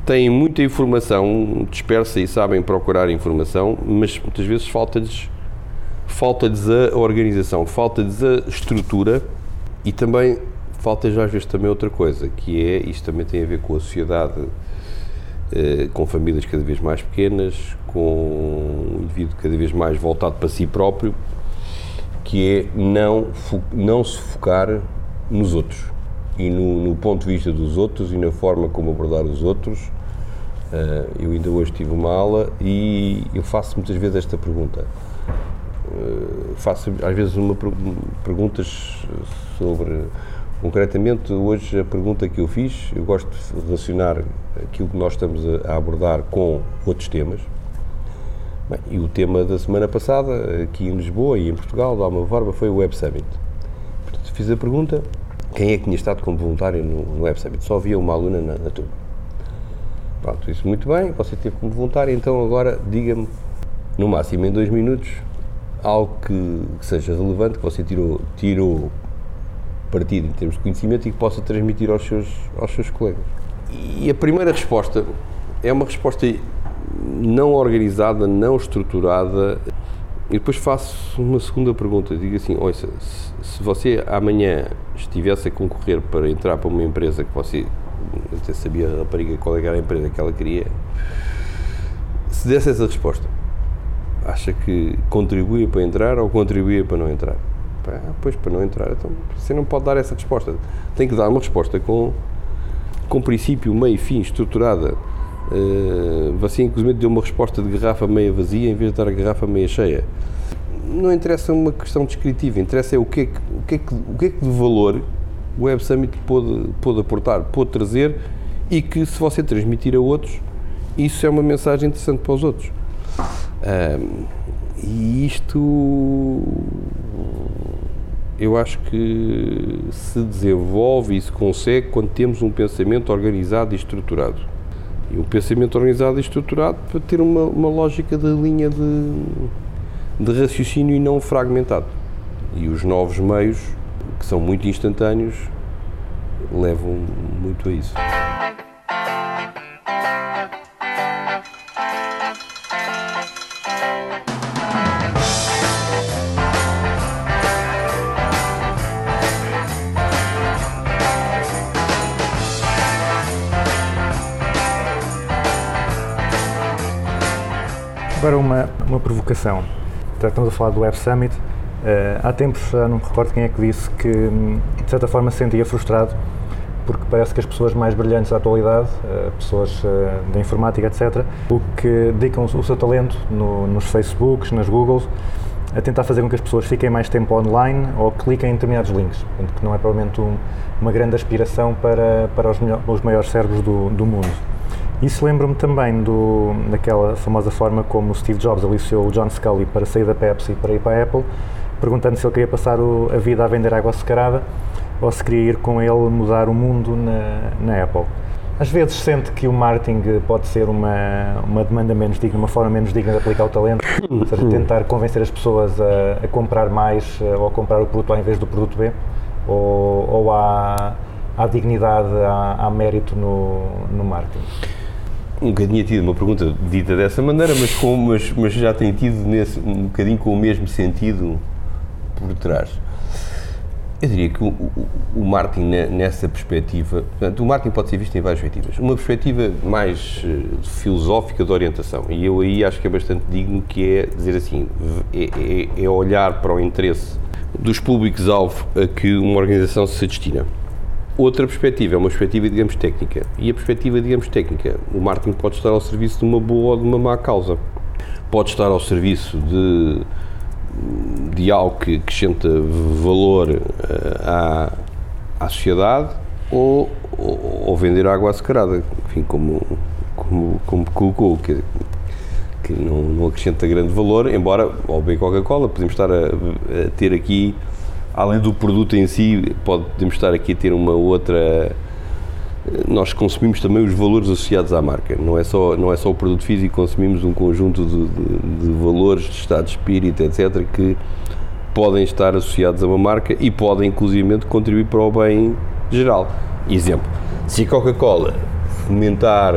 Speaker 2: têm muita informação dispersa e sabem procurar informação, mas muitas vezes falta-lhes falta-lhes a organização, falta-lhes a estrutura e também falta-lhes às vezes também outra coisa, que é, isto também tem a ver com a sociedade, eh, com famílias cada vez mais pequenas, com um indivíduo cada vez mais voltado para si próprio, que é não, não se focar nos outros e no, no ponto de vista dos outros e na forma como abordar os outros. Eh, eu ainda hoje tive uma aula e eu faço muitas vezes esta pergunta. Eh, faço às vezes uma, per- perguntas sobre. Concretamente, hoje a pergunta que eu fiz, eu gosto de relacionar aquilo que nós estamos a abordar com outros temas. Bem, e o tema da semana passada, aqui em Lisboa e em Portugal, de alguma forma, foi o Web Summit. Portanto, fiz a pergunta: quem é que tinha estado como voluntário no, no Web Summit? Só havia uma aluna na, na turma. Pronto, isso muito bem, você teve como voluntário, então agora diga-me, no máximo em dois minutos, algo que, que seja relevante, que você tirou, tirou partido em termos de conhecimento e que possa transmitir aos seus, aos seus colegas. E a primeira resposta é uma resposta não organizada, não estruturada. E depois faço uma segunda pergunta. Digo assim: se, se você amanhã estivesse a concorrer para entrar para uma empresa que você até sabia a rapariga qual era a empresa que ela queria, se desse essa resposta, acha que contribuía para entrar ou contribuía para não entrar? Pá, pois, para não entrar. Então, você não pode dar essa resposta. Tem que dar uma resposta com, com princípio, meio fim, estruturada. Eh, você, inclusive, deu uma resposta de garrafa meia vazia em vez de dar a garrafa meia cheia. Não interessa uma questão descritiva, interessa é o que é que, o que, é que, o que, é que de valor o Web Summit pôde, pôde aportar, pôde trazer e que, se você transmitir a outros, isso é uma mensagem interessante para os outros. Ahm, e isto eu acho que se desenvolve e se consegue quando temos um pensamento organizado e estruturado. E um pensamento organizado e estruturado para ter uma, uma lógica de linha de, de raciocínio e não fragmentado. E os novos meios, que são muito instantâneos, levam muito a isso.
Speaker 3: Agora uma, uma provocação. Estamos a falar do Web Summit, eh, há tempos, já não me recordo quem é que disse que, de certa forma, se sentia frustrado porque parece que as pessoas mais brilhantes da atualidade, eh, pessoas eh, da informática, etc., o que dedicam o seu talento no- nos Facebooks, nas Googles, a tentar fazer com que as pessoas fiquem mais tempo online ou cliquem em determinados links, portanto, que não é provavelmente um- uma grande aspiração para, para os, melhor- os maiores cérebros do, do mundo. Isso lembra-me também do, daquela famosa forma como Steve Jobs aliciou o John Scully para sair da Pepsi para ir para a Apple, perguntando se ele queria passar o- a vida a vender água açucarada ou se queria ir com ele mudar o mundo na, na Apple. Às vezes sente que o marketing pode ser uma, uma demanda menos digna, uma forma menos digna de aplicar o talento, ou seja, tentar convencer as pessoas a, a comprar mais eh, ou a comprar o produto A em vez do produto B, ou, ou há, há dignidade, há, há mérito no, no marketing.
Speaker 2: Nunca tinha tido uma pergunta dita dessa maneira, mas, com, mas, mas já tem tido nesse, um bocadinho com o mesmo sentido por trás. Eu diria que o, o, o marketing ne- nessa perspectiva, portanto, o marketing pode ser visto em várias perspectivas. Uma perspectiva mais eh, filosófica de orientação, e eu aí acho que é bastante digno, que é dizer assim, é, é- é olhar para o interesse dos públicos-alvo a que uma organização se destina. Outra perspectiva é uma perspectiva, digamos, técnica. E a perspectiva, digamos, técnica, o marketing pode estar ao serviço de uma boa ou de uma má causa. Pode estar ao serviço de, de algo que acrescenta valor eh, à, à sociedade ou, ou, ou vender água açucarada, enfim, como, como, como colocou, que, que não, não acrescenta grande valor, embora, ao bem Coca-Cola, podemos estar a, a ter aqui, além do produto em si, pode- podemos estar aqui a ter uma outra. Nós consumimos também os valores associados à marca, não é só, não é só o produto físico, consumimos um conjunto de, de- de valores, de estado de espírito, etc., que podem estar associados a uma marca e podem, inclusivamente, contribuir para o bem geral. Exemplo: se a Coca-Cola fomentar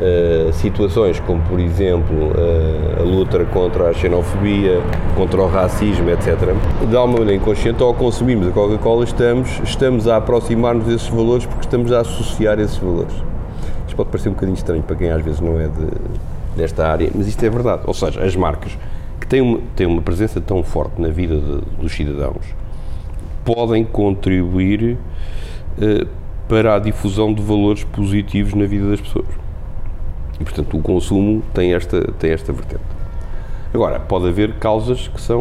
Speaker 2: eh, situações como, por exemplo, eh, a luta contra a xenofobia, contra o racismo, etc., de alguma maneira inconsciente, ao consumirmos a Coca-Cola, estamos, estamos a aproximar-nos desses valores porque estamos a associar esses valores. Isto pode parecer um bocadinho estranho para quem às vezes não é de, desta área, mas isto é verdade. Ou seja, as marcas que têm uma, têm uma presença tão forte na vida de- dos cidadãos podem contribuir eh, para a difusão de valores positivos na vida das pessoas. E, portanto, o consumo tem esta, tem esta vertente. Agora, pode haver causas que são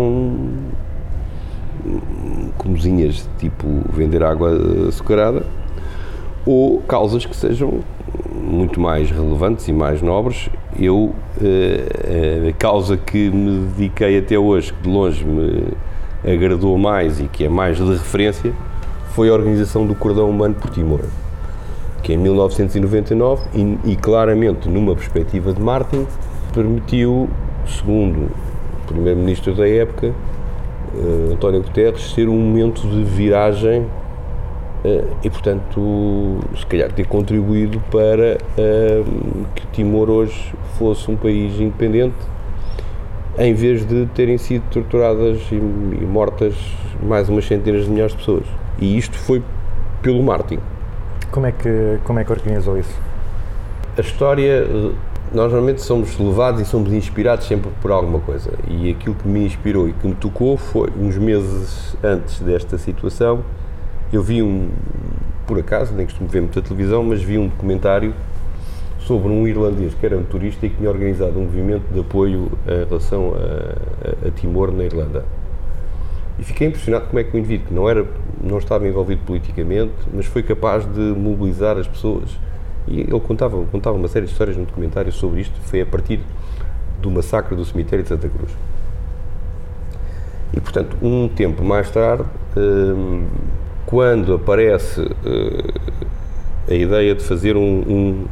Speaker 2: hum, comozinhas, tipo vender água açucarada, ou causas que sejam muito mais relevantes e mais nobres. Eu, eh, a causa que me dediquei até hoje, que de longe me agradou mais e que é mais de referência, foi a organização do Cordão Humano por Timor que em 1999 e, e claramente numa perspectiva de marketing permitiu, segundo o primeiro-ministro da época, eh, António Guterres, ser um momento de viragem eh, e, portanto, se calhar ter contribuído para eh, que Timor hoje fosse um país independente, em vez de terem sido torturadas e, e mortas mais umas centenas de milhares de pessoas. E isto foi pelo marketing.
Speaker 3: Como é que, como é que organizou isso?
Speaker 2: A história, nós normalmente somos levados e somos inspirados sempre por alguma coisa. E aquilo que me inspirou e que me tocou foi, uns meses antes desta situação, eu vi um, por acaso, nem costumo ver muita televisão, mas vi um documentário sobre um irlandês que era um turista e que tinha organizado um movimento de apoio em relação a, a- a Timor na Irlanda. E fiquei impressionado como é que o indivíduo, que não, era, não estava envolvido politicamente, mas foi capaz de mobilizar as pessoas. E ele contava, contava uma série de histórias no documentário sobre isto, foi a partir do massacre do cemitério de Santa Cruz. E, portanto, um tempo mais tarde, hum, quando aparece eh, a ideia de fazer um, um,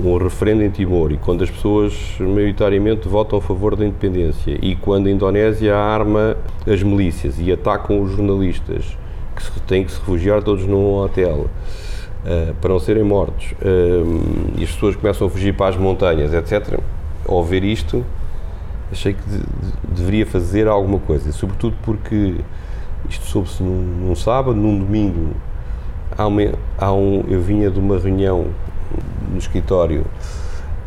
Speaker 2: um referendo em Timor e quando as pessoas maioritariamente votam a favor da independência e quando a Indonésia arma as milícias e atacam os jornalistas que se- têm que se refugiar todos num hotel eh, para não serem mortos eh, e as pessoas começam a fugir para as montanhas, etc. Ao ver isto, achei que de- de- deveria fazer alguma coisa, sobretudo porque isto soube-se num, num sábado, num domingo há uma, há um, eu vinha de uma reunião no escritório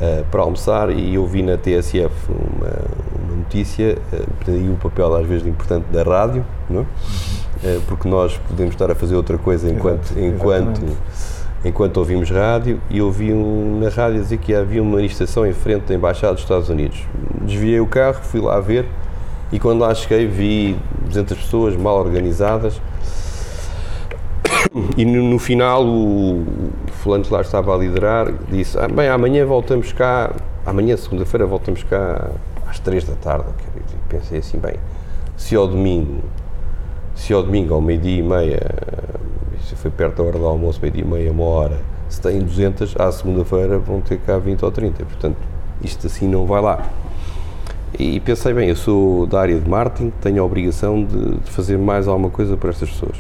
Speaker 2: eh, para almoçar e eu vi na TSF uma, uma notícia, uh, aí o papel às vezes importante da rádio, não? Eh, porque nós podemos estar a fazer outra coisa enquanto,
Speaker 3: Exato,
Speaker 2: enquanto, enquanto ouvimos rádio e ouvi um, na rádio dizer que havia uma manifestação em frente da Embaixada dos Estados Unidos. Desviei o carro, fui lá ver e quando lá cheguei vi 200 pessoas mal organizadas e no, no final o, o fulano lá estava a liderar disse, ah, bem, amanhã voltamos cá, amanhã segunda-feira voltamos cá às 3 da tarde. E pensei assim, bem, se ao domingo, se ao domingo ao meio-dia e meia, isso foi perto da hora do almoço, meio-dia e meia, uma hora, se têm 200, à segunda-feira vão ter cá 20 ou 30, portanto, isto assim não vai lá. E pensei, bem, eu sou da área de marketing, tenho a obrigação de, de fazer mais alguma coisa para estas pessoas.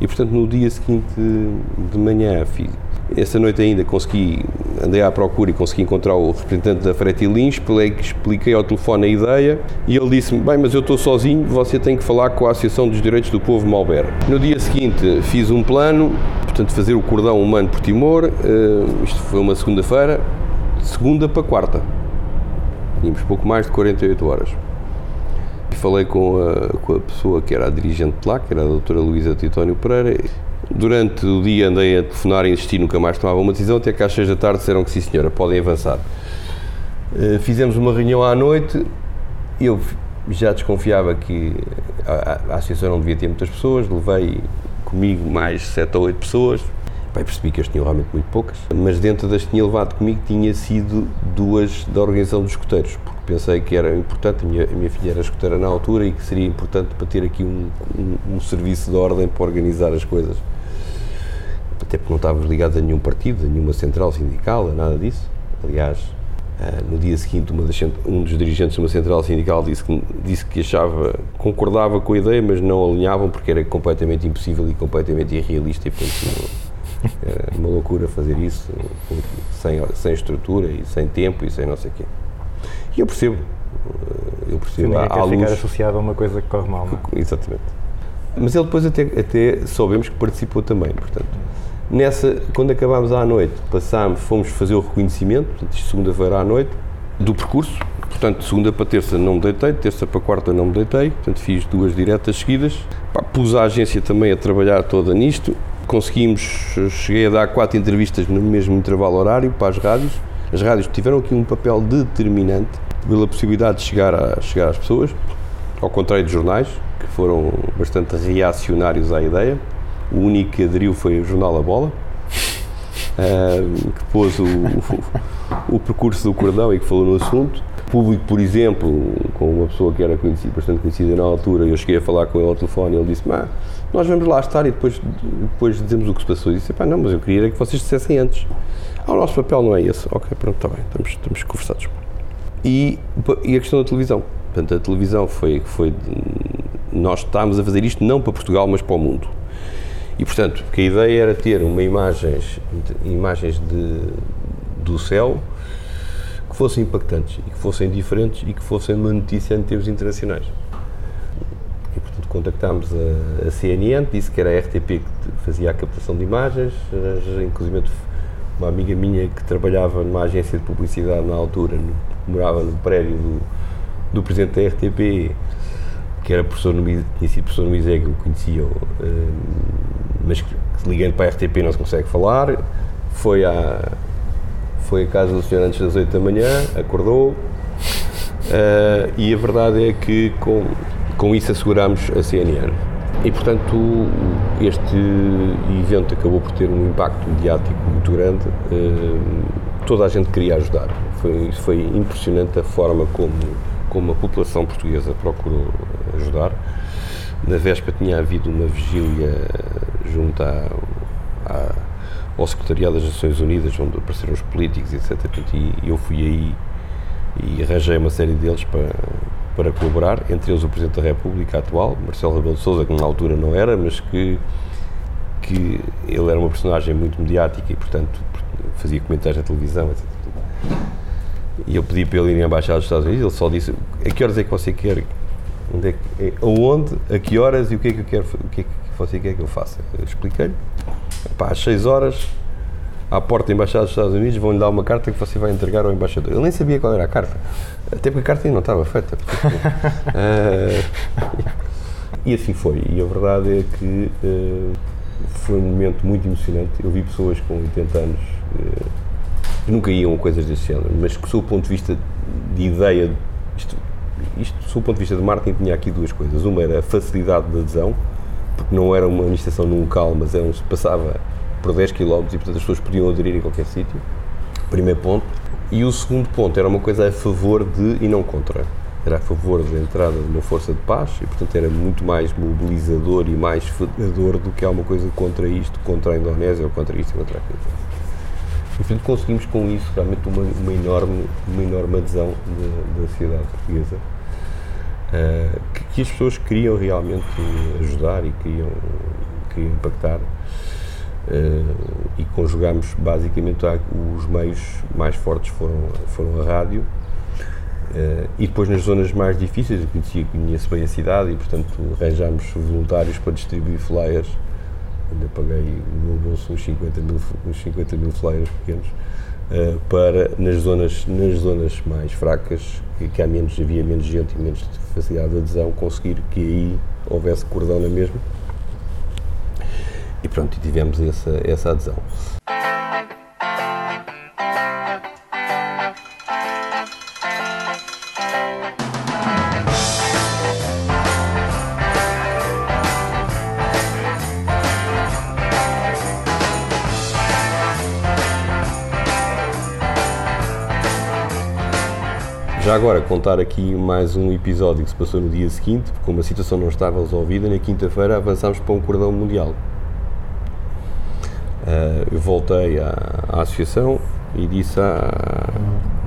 Speaker 2: E portanto no dia seguinte de manhã, fiz, essa noite ainda consegui, andei à procura e consegui encontrar o representante da Fretilin, expliquei, expliquei ao telefone a ideia e ele disse-me, bem, mas eu estou sozinho, você tem que falar com a Associação dos Direitos do Povo Malber. No dia seguinte fiz um plano, portanto fazer o cordão humano por Timor, eh, isto foi uma segunda-feira, segunda para quarta. Tínhamos pouco mais de 48 horas. Falei com a, com a pessoa que era a dirigente de lá, que era a doutora Luísa Titónio Pereira. Durante o dia andei a telefonar e insistir, nunca mais tomava uma decisão, até que às 6 da tarde disseram que sim senhora, podem avançar. Eh, Fizemos uma reunião à noite, eu já desconfiava que a, a- a associação não devia ter muitas pessoas, levei comigo mais 7 ou 8 pessoas, Pai, percebi que eles tinham realmente muito poucas, mas dentro das que tinha levado comigo tinha sido duas da organização dos escuteiros, porque pensei que era importante, a minha, a minha filha era escuteira na altura e que seria importante para ter aqui um, um, um serviço de ordem para organizar as coisas. Até porque não estávamos ligados a nenhum partido, a nenhuma central sindical, a nada disso. Aliás, ah, no dia seguinte, das um dos dirigentes de uma central sindical disse que, disse que achava, concordava com a ideia, mas não alinhavam porque era completamente impossível e completamente irrealista e, portanto, era uma loucura fazer isso sem, sem estrutura e sem tempo e sem não sei o quê. E eu percebo, eu percebo
Speaker 3: Ninguém
Speaker 2: à,
Speaker 3: quer
Speaker 2: à
Speaker 3: ficar
Speaker 2: luz,
Speaker 3: associado a uma coisa que corre mal, é?
Speaker 2: Exatamente. Mas ele depois até, até soubemos que participou também, portanto. Nessa, quando acabámos à noite, passámos, fomos fazer o reconhecimento, portanto, segunda-feira à noite, do percurso. Portanto, segunda para terça não me deitei, de terça para quarta não me deitei, portanto fiz duas diretas seguidas. Pá, pus a agência também a trabalhar toda nisto. Conseguimos, cheguei a dar quatro entrevistas no mesmo intervalo horário para as rádios. As rádios tiveram aqui um papel determinante pela possibilidade de chegar, a, chegar às pessoas, ao contrário dos jornais, que foram bastante reacionários à ideia. O único que aderiu foi o jornal A Bola, ah, [LAUGHS] que pôs o, o, o percurso do cordão e que falou no assunto. Público, por exemplo, com uma pessoa que era conhecida, bastante conhecida na altura, eu cheguei a falar com ele ao telefone e ele disse: "Mas Nós vamos lá estar e depois, depois dizemos o que se passou. Eu disse: Pá, não, mas eu queria que vocês dissessem antes. Ah, o nosso papel não é esse. Ok, pronto, está bem, estamos, estamos conversados. E, e a questão da televisão. Portanto, a televisão foi. foi nós estávamos a fazer isto não para Portugal, mas para o mundo. E, portanto, que a ideia era ter uma imagens, imagens de, do céu que fossem impactantes e que fossem diferentes e que fossem uma notícia em termos internacionais. E, portanto, contactámos a, a CNN, disse que era a RTP que fazia a captação de imagens, as- inclusive uma amiga minha que trabalhava numa agência de publicidade na altura, no, morava no prédio do, do presidente da RTP, que era professor no, tinha sido professor no ISEG, eu conhecia, eh, mas ligando para a RTP não se consegue falar, foi à, foi à casa do senhor antes das 8 da manhã, acordou, eh, e a verdade é que com, com isso assegurámos a CNN. E, portanto, este evento acabou por ter um impacto mediático muito grande. eh, toda a gente queria ajudar. Foi, foi impressionante a forma como, como a população portuguesa procurou ajudar. Na véspera tinha havido uma vigília junto à, à- ao Secretariado das Nações Unidas, onde apareceram os políticos, etc. E eu fui aí e arranjei uma série deles para, para colaborar, entre eles o Presidente da República atual, Marcelo Rebelo de Sousa, que na altura não era, mas que, que ele era uma personagem muito mediática e, portanto, fazia comentários na televisão, etc. E eu pedi para ele ir à Embaixada dos Estados Unidos, ele só disse, a que horas é que você quer, onde é que, é- aonde, a que horas e o que é que eu quero, o que é que você quer que eu faça? Eu expliquei-lhe, às 6 horas à porta da Embaixada dos Estados Unidos, vão-lhe dar uma carta que você vai entregar ao embaixador. Ele nem sabia qual era a carta, até porque a carta ainda não estava feita. portanto, [LAUGHS] eh, e assim foi. E a verdade é que eh, foi um momento muito emocionante. Eu vi pessoas com 80 anos eh, que nunca iam a coisas desse género, mas que, sob o ponto de vista de ideia, isto, isto, sob o ponto de vista de marketing, tinha aqui duas coisas. Uma era a facilidade de adesão, porque não era uma manifestação num local, mas era um, se passava por 10 km e, portanto, as pessoas podiam aderir em qualquer sítio. Primeiro ponto. E o segundo ponto era uma coisa a favor de e não contra. Era a favor da entrada de uma força de paz e, portanto, era muito mais mobilizador e mais federador do que alguma coisa contra isto, contra a Indonésia ou contra isto contra aquilo. E, portanto, conseguimos com isso realmente uma, uma enorme, uma enorme adesão da, da sociedade portuguesa. Uh, que, que, as pessoas queriam realmente ajudar e queriam, queriam impactar. Uh, e conjugamos basicamente os meios mais fortes foram, foram a rádio uh, e depois nas zonas mais difíceis, eu conhecia, conheço bem a cidade e portanto arranjámos voluntários para distribuir flyers ainda paguei no bolso uns 50 mil, uns 50 mil flyers pequenos uh, para nas zonas, nas zonas mais fracas que, que há menos, havia menos gente e menos facilidade de adesão conseguir que aí houvesse cordão na mesma e pronto, tivemos essa, essa adesão. Agora, contar aqui mais um episódio que se passou no dia seguinte, porque como a situação não estava resolvida, na quinta-feira avançámos para um cordão mundial. Uh, eu voltei à, à, associação e disse à,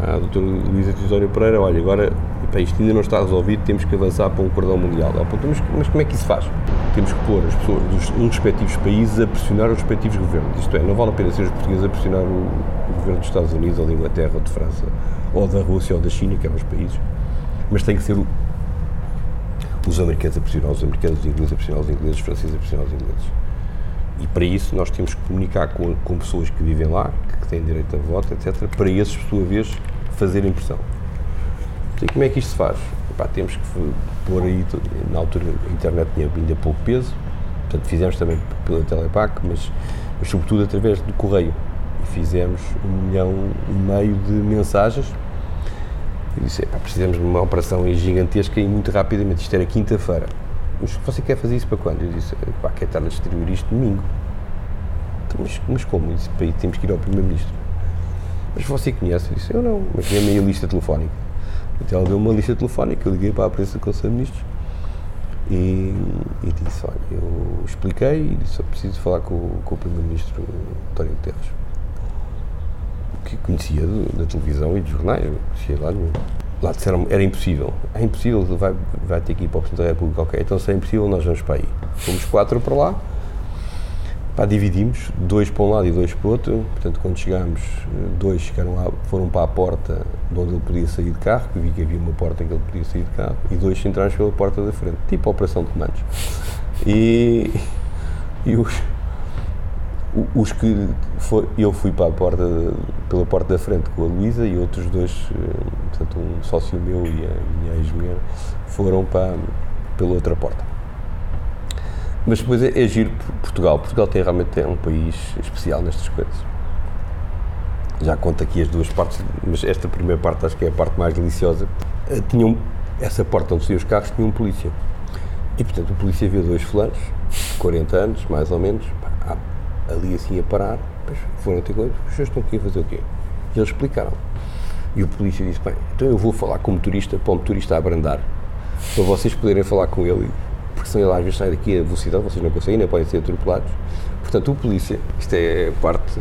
Speaker 2: à doutora Luísa Tesório Pereira, olha, agora pá, isto ainda não está resolvido, temos que avançar para um cordão mundial. Ela apontou, mas, mas como é que isso faz? Temos que pôr as pessoas dos respectivos países a pressionar os respectivos governos. Isto é, não vale a pena ser os portugueses a pressionar o, o governo dos Estados Unidos, ou da Inglaterra, ou de França, ou da Rússia, ou da China, que eram os países, mas tem que ser os americanos a pressionar os americanos, os ingleses a pressionar os ingleses, os franceses a pressionar os ingleses. E para isso nós temos que comunicar com, com pessoas que vivem lá, que têm direito a voto, etc., para esses, por sua vez, fazerem pressão. E como é que isto se faz? Epá, temos que pôr aí, na altura a internet tinha ainda pouco peso, portanto fizemos também pela Telepac, mas, mas sobretudo através do correio. E fizemos um milhão e meio de mensagens. E disse, epá, precisamos de uma operação gigantesca e muito rapidamente. Isto era quinta-feira. Mas você quer fazer isso para quando? Eu disse, pá, quer estar a distribuir isto domingo. Então, mas, mas como? Eu disse, para aí temos que ir ao Primeiro-Ministro. Mas você conhece? Eu disse, eu não, mas dê-me lista telefónica. Então ela deu uma lista telefónica, eu liguei para a prensa do Conselho de Ministros e, e, disse, olha, eu expliquei e disse, preciso falar com, com o Primeiro-Ministro António Guterres. Que conhecia da televisão e dos jornais, conhecia lá. Lá disseram era impossível. É impossível, vai, vai ter que ir para o Presidente da República, ok. Então se é impossível, nós vamos para aí. Fomos quatro para lá, pá, dividimos, dois para um lado e dois para o outro. Portanto, quando chegámos, dois ficaram lá, foram para a porta de onde ele podia sair de carro, que vi que havia uma porta em que ele podia sair de carro, e dois entraram pela porta da frente, tipo a operação de comandos. E, e os, os que foi, eu fui para a porta, pela porta da frente com a Luísa e outros dois, portanto, um sócio meu e a minha ex-mulher, foram para, pela outra porta. Mas depois é, é giro Portugal. Portugal tem realmente é um país especial nestas coisas. Já conto aqui as duas partes, mas esta primeira parte acho que é a parte mais deliciosa. Tinham, essa porta onde saíam os carros tinha um polícia. E portanto o polícia viu dois fulanos, 40 anos, mais ou menos, ali assim a parar, depois foram ter coisas, os senhores estão aqui a fazer o quê? E eles explicaram. E o polícia disse, bem, então eu vou falar com o motorista, para o motorista abrandar, para vocês poderem falar com ele porque senão ele às vezes sai daqui a velocidade, vocês não conseguem, nem podem ser atropelados. Portanto, o polícia, isto é a parte,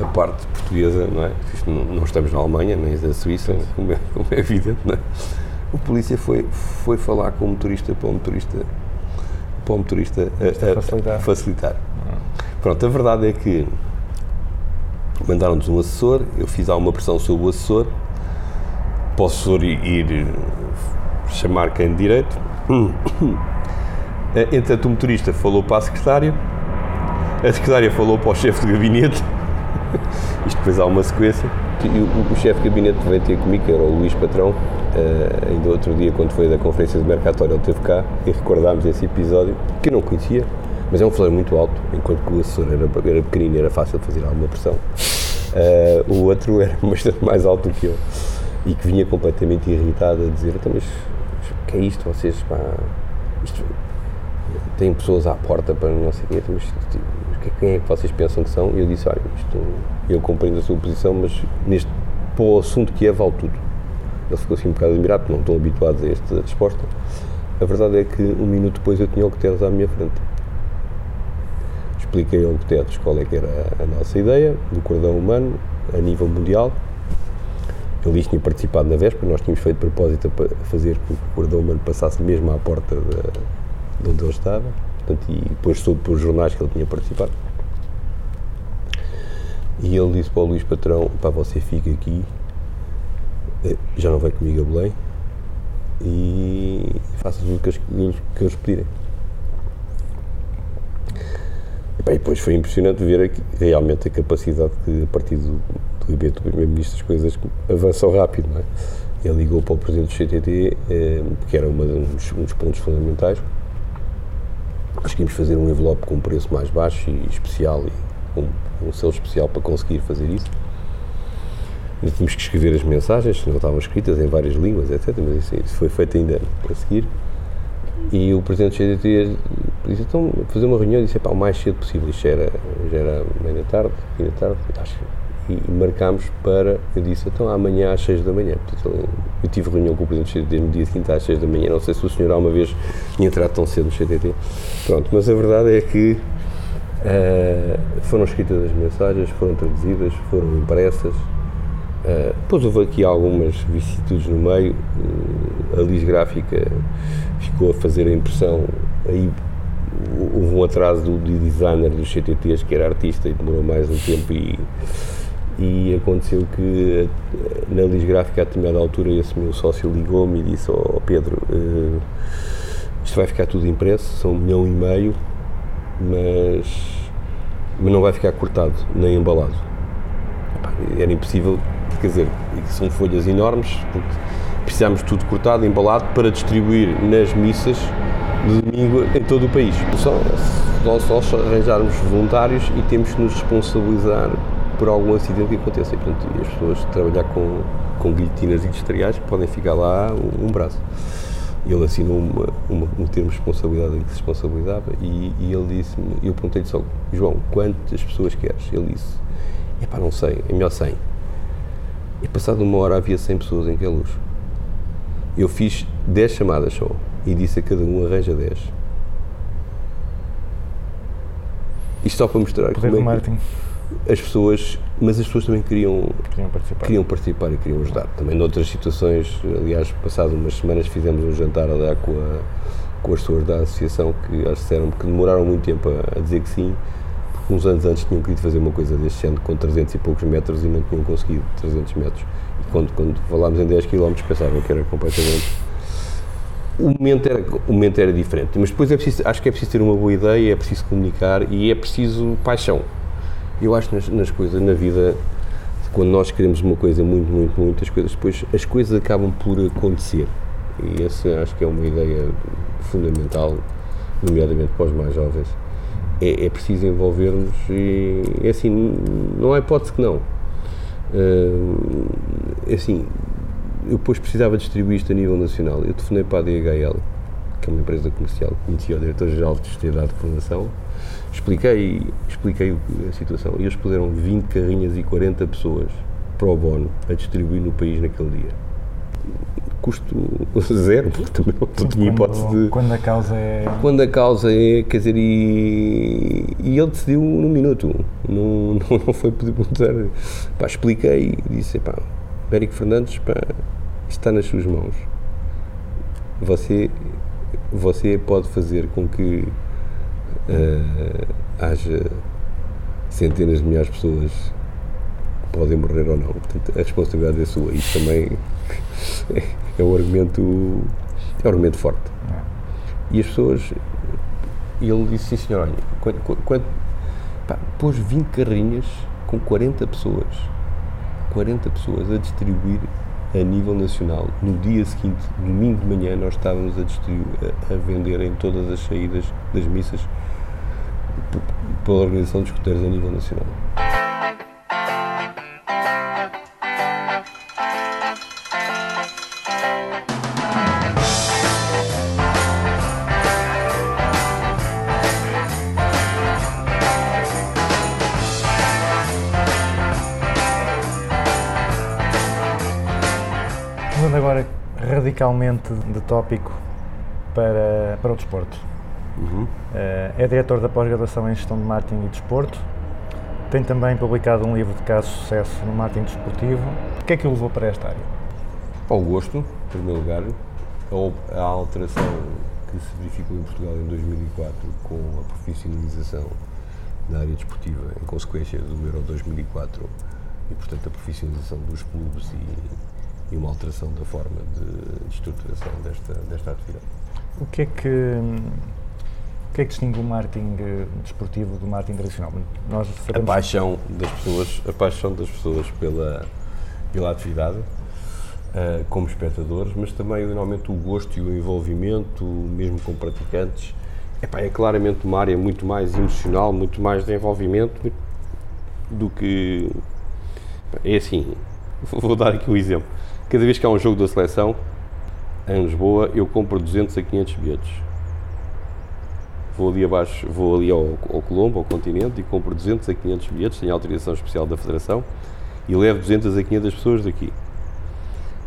Speaker 2: a parte portuguesa, não é? Isto não, não estamos na Alemanha, nem da Suíça, como é, como é evidente, não é? O polícia foi, foi falar com o motorista para o motorista, para o motorista a, a, facilitar. a facilitar. Pronto, a verdade é que mandaram-nos um assessor, eu fiz alguma pressão sobre o assessor, para o assessor ir, ir chamar quem de direito. Entretanto, o motorista falou para a secretária, a secretária falou para o chefe de gabinete [LAUGHS] Isto depois há uma sequência. O, o chefe de gabinete veio ter comigo, que era o Luís Patrão, eh, ainda outro dia, quando foi da conferência de Mercatório, ele esteve cá e recordámos esse episódio, que eu não conhecia, mas é um flare muito alto, enquanto que o assessor era, era pequenino era fácil de fazer alguma pressão. Eh, o outro [LAUGHS] era bastante mais alto do que eu e que vinha completamente irritado a dizer: então, mas o que é isto? Vocês, pá, isto, têm pessoas à porta para não sei quê, mas isto- quem é que vocês pensam que são? E eu disse: olha, isto, eu compreendo a sua posição, mas neste, para o assunto que é, vale tudo. Ele ficou assim um bocado admirado, não estão habituados a esta resposta. A verdade é que um minuto depois eu tinha o Guterres à minha frente. Expliquei ao Guterres qual é que era a nossa ideia do cordão humano a nível mundial. Ele tinha participado na véspera, nós tínhamos feito propósito para fazer com que o cordão humano passasse mesmo à porta da- onde ele estava. Portanto, e depois soube pelos jornais que ele tinha participado. E ele disse para o Luís Patrão: pá, você fica aqui, eh, já não vai comigo a Belém e faça tudo o que que eles pedirem. E, e depois foi impressionante ver aqui, realmente a capacidade que, a partir do, do gabinete do Primeiro-Ministro, as coisas avançam rápido. Não é? Ele ligou para o Presidente do CTT, eh, que era uma, um, dos, um dos pontos fundamentais. Conseguimos fazer um envelope com um preço mais baixo e especial, e um, um selo especial para conseguir fazer isso. Ainda tínhamos que escrever as mensagens, não estavam escritas em várias línguas, etc. Mas isso, isso foi feito ainda a seguir. E o presidente do CDT disse, então, fazer uma reunião, disse, pá, o mais cedo possível. Isto já era, já era meia da tarde, fim da tarde, acho que- e, marcámos para, eu disse, então amanhã às 6 da manhã. Portanto, eu, tive reunião com o presidente do CDT no dia seguinte às 6 da manhã, não sei se o senhor alguma vez tinha entrado tão cedo no CDT. Pronto, mas a verdade é que eh, foram escritas as mensagens, foram traduzidas, foram impressas. Uh, depois houve aqui algumas vicissitudes no meio, uh, a lisgráfica ficou a fazer a impressão, aí houve um atraso do, do designer dos CTTs, que era artista e demorou mais um tempo e, e aconteceu que uh, na lisgráfica a determinada altura esse meu sócio ligou-me e disse, ó Pedro, uh, isto vai ficar tudo impresso, são um milhão e meio, mas, mas não vai ficar cortado, nem embalado. Era impossível, quer dizer, são folhas enormes, porque precisamos de tudo cortado, embalado, para distribuir nas missas de domingo em todo o país. Só, só, só arranjarmos voluntários e temos que nos responsabilizar por algum acidente que aconteça. E, portanto, as pessoas trabalhar com, com guilhotinas industriais que podem ficar lá um, um braço. Ele assinou uma, uma, um termo de responsabilidade que se responsabilizava e, e ele disse-me, eu perguntei-lhe só, João, quantas pessoas queres? Ele disse, epá, não sei, é melhor 100. E passado uma hora havia 100 pessoas em Queluz. Eu fiz 10 chamadas só e disse a cada um arranja 10. Isto só para mostrar
Speaker 3: Poder
Speaker 2: como
Speaker 3: do
Speaker 2: é que as pessoas, mas as pessoas também queriam
Speaker 3: Queriam participar.
Speaker 2: queriam participar e queriam ajudar. Também noutras situações, aliás, passado umas semanas fizemos um jantar lá com, a, com as pessoas da associação que elas disseram que demoraram muito tempo a, a dizer que sim, porque uns anos antes tinham querido fazer uma coisa deste género com 300 e poucos metros e não tinham conseguido 300 metros. E quando, quando falámos em 10 km pensavam que era completamente o momento era, o momento era diferente, mas depois é preciso, acho que é preciso ter uma boa ideia, é preciso comunicar e é preciso paixão. Eu acho nas, nas coisas, na vida, quando nós queremos uma coisa muito, muito, muito, as coisas depois, as coisas acabam por acontecer. E essa acho que é uma ideia fundamental, nomeadamente para os mais jovens. É, é preciso envolver-nos e, é assim, não há hipótese que não. Hum, É assim, eu depois precisava distribuir isto a nível nacional. Eu telefonei para a DHL, que é uma empresa comercial, conheci o Diretor-Geral de Sociedade de Formação, expliquei, expliquei a situação e eles puseram 20 carrinhas e 40 pessoas para o bono a distribuir no país naquele dia. Custo [LAUGHS] zero, porque também não, tinha hipótese de.
Speaker 3: quando a causa é.
Speaker 2: Quando a causa é, quer dizer, e, e ele decidiu num minuto, não, [LAUGHS] não, não foi pedir perguntar. Pá, expliquei e disse, pá, Érico Fernandes, pá, está nas suas mãos. Você, você pode fazer com que eh, haja centenas de milhares de pessoas que podem morrer ou não. Portanto, a responsabilidade é sua. Isso também [LAUGHS] é um argumento, é um argumento forte. E as pessoas. Ele disse: Sim, senhor, olha, quando, quando, pá, pôs 20 carrinhas com 40 pessoas. 40 pessoas a distribuir a nível nacional. No dia seguinte, domingo de manhã, nós estávamos a, a, a vender em todas as saídas das missas pela organização de escuteiros a nível nacional.
Speaker 3: Mudando agora radicalmente de tópico para, para o desporto. Eh, é diretor da pós-graduação em Gestão de Marketing e Desporto. Tem também publicado um livro de caso de sucesso no marketing desportivo. O que é que o levou para esta área?
Speaker 2: Ao gosto, em primeiro lugar, a alteração que se verificou em Portugal em 2004 com a profissionalização da área desportiva em consequência do Euro 2004 e, portanto, a profissionalização dos clubes e, e uma alteração da forma de, de estruturação desta, desta atividade.
Speaker 3: O que é que, o que, é que distingue o marketing eh, desportivo do marketing tradicional? Nós
Speaker 2: A paixão das pessoas, a paixão das pessoas pela, pela atividade, eh, como espectadores, mas também normalmente o gosto e o envolvimento, mesmo com praticantes. Epá, é claramente uma área muito mais emocional, muito mais de envolvimento do que. É assim, [LAUGHS] vou dar aqui um exemplo. Cada vez que há um jogo da seleção, em Lisboa, eu compro 200 a 500 bilhetes. Vou ali abaixo, vou ali ao, ao Colombo, ao continente, e compro 200 a 500 bilhetes, tenho autorização especial da Federação, e levo 200 a 500 pessoas daqui.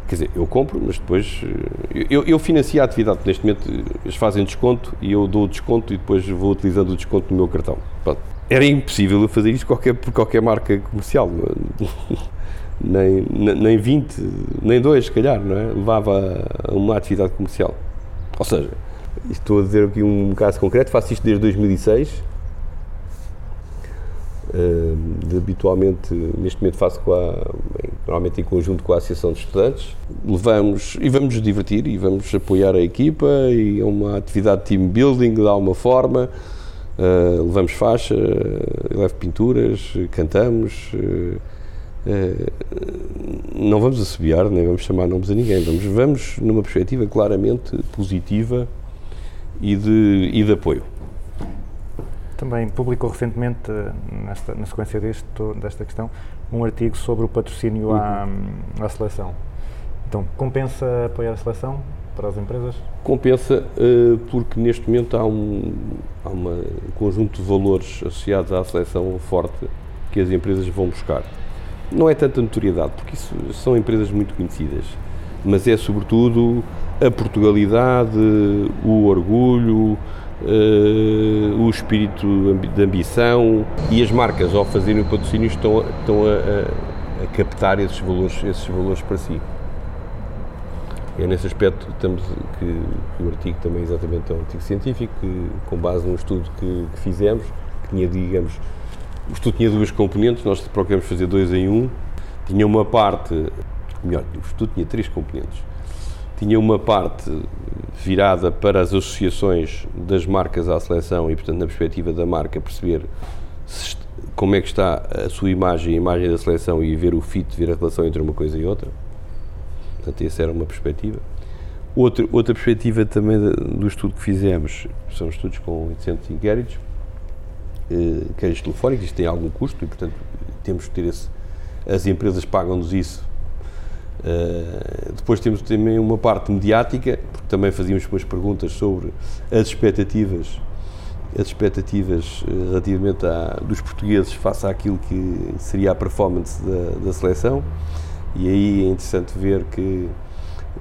Speaker 2: Quer dizer, eu compro, mas depois. eh, Eu, eu financio a atividade, neste momento eles fazem desconto e eu dou o desconto e depois vou utilizando o desconto no meu cartão. Pronto. Era impossível eu fazer isto qualquer, por qualquer marca comercial. [LAUGHS] nem nem 20, nem 2, se calhar, não é? Levava a uma atividade comercial. Ou seja, estou a dizer aqui um caso concreto, faço isto desde 2006. Uh, de- habitualmente, neste momento faço com a, bem, normalmente em conjunto com a Associação de Estudantes. Levamos e vamos nos divertir e vamos apoiar a equipa e é uma atividade de team building, dá uma forma. Uh, levamos faixa, uh, levo pinturas, cantamos. uh, não vamos assobiar, nem vamos chamar nomes a ninguém. Vamos, vamos numa perspectiva claramente positiva e de, e de apoio.
Speaker 3: Também publicou recentemente, eh, nesta, na sequência disto, desta questão, um artigo sobre o patrocínio à, à seleção. Então, compensa apoiar a seleção para as empresas?
Speaker 2: Compensa eh, porque neste momento há um, há um conjunto de valores associados à seleção forte que as empresas vão buscar. Não é tanta notoriedade, porque isso são empresas muito conhecidas, mas é sobretudo a Portugalidade, o orgulho, eh, o espírito de ambição e as marcas ao fazerem o patrocínio estão, a- estão a, a- captar esses valores, esses valores para si. É nesse aspecto que que, que o artigo também exatamente é um artigo científico, que, com base num estudo que, que fizemos, que tinha, digamos, o estudo tinha duas componentes, nós procuramos fazer dois em um. Tinha uma parte, melhor, o estudo tinha três componentes. Tinha uma parte virada para as associações das marcas à seleção e, portanto, na perspectiva da marca, perceber como é que está a sua imagem, a imagem da seleção e ver o fit, ver a relação entre uma coisa e outra. Portanto, essa era uma perspectiva. Outra, perspectiva também do estudo que fizemos, são estudos com 800 inquéritos, eh, inquéritos telefónicos, isto tem algum custo e, portanto, temos que ter esse. As empresas pagam-nos isso. Eh, depois temos também uma parte mediática, porque também fazíamos umas perguntas sobre as expectativas as expectativas eh, relativamente à, dos portugueses face àquilo que seria a performance da, da seleção. E aí é interessante ver que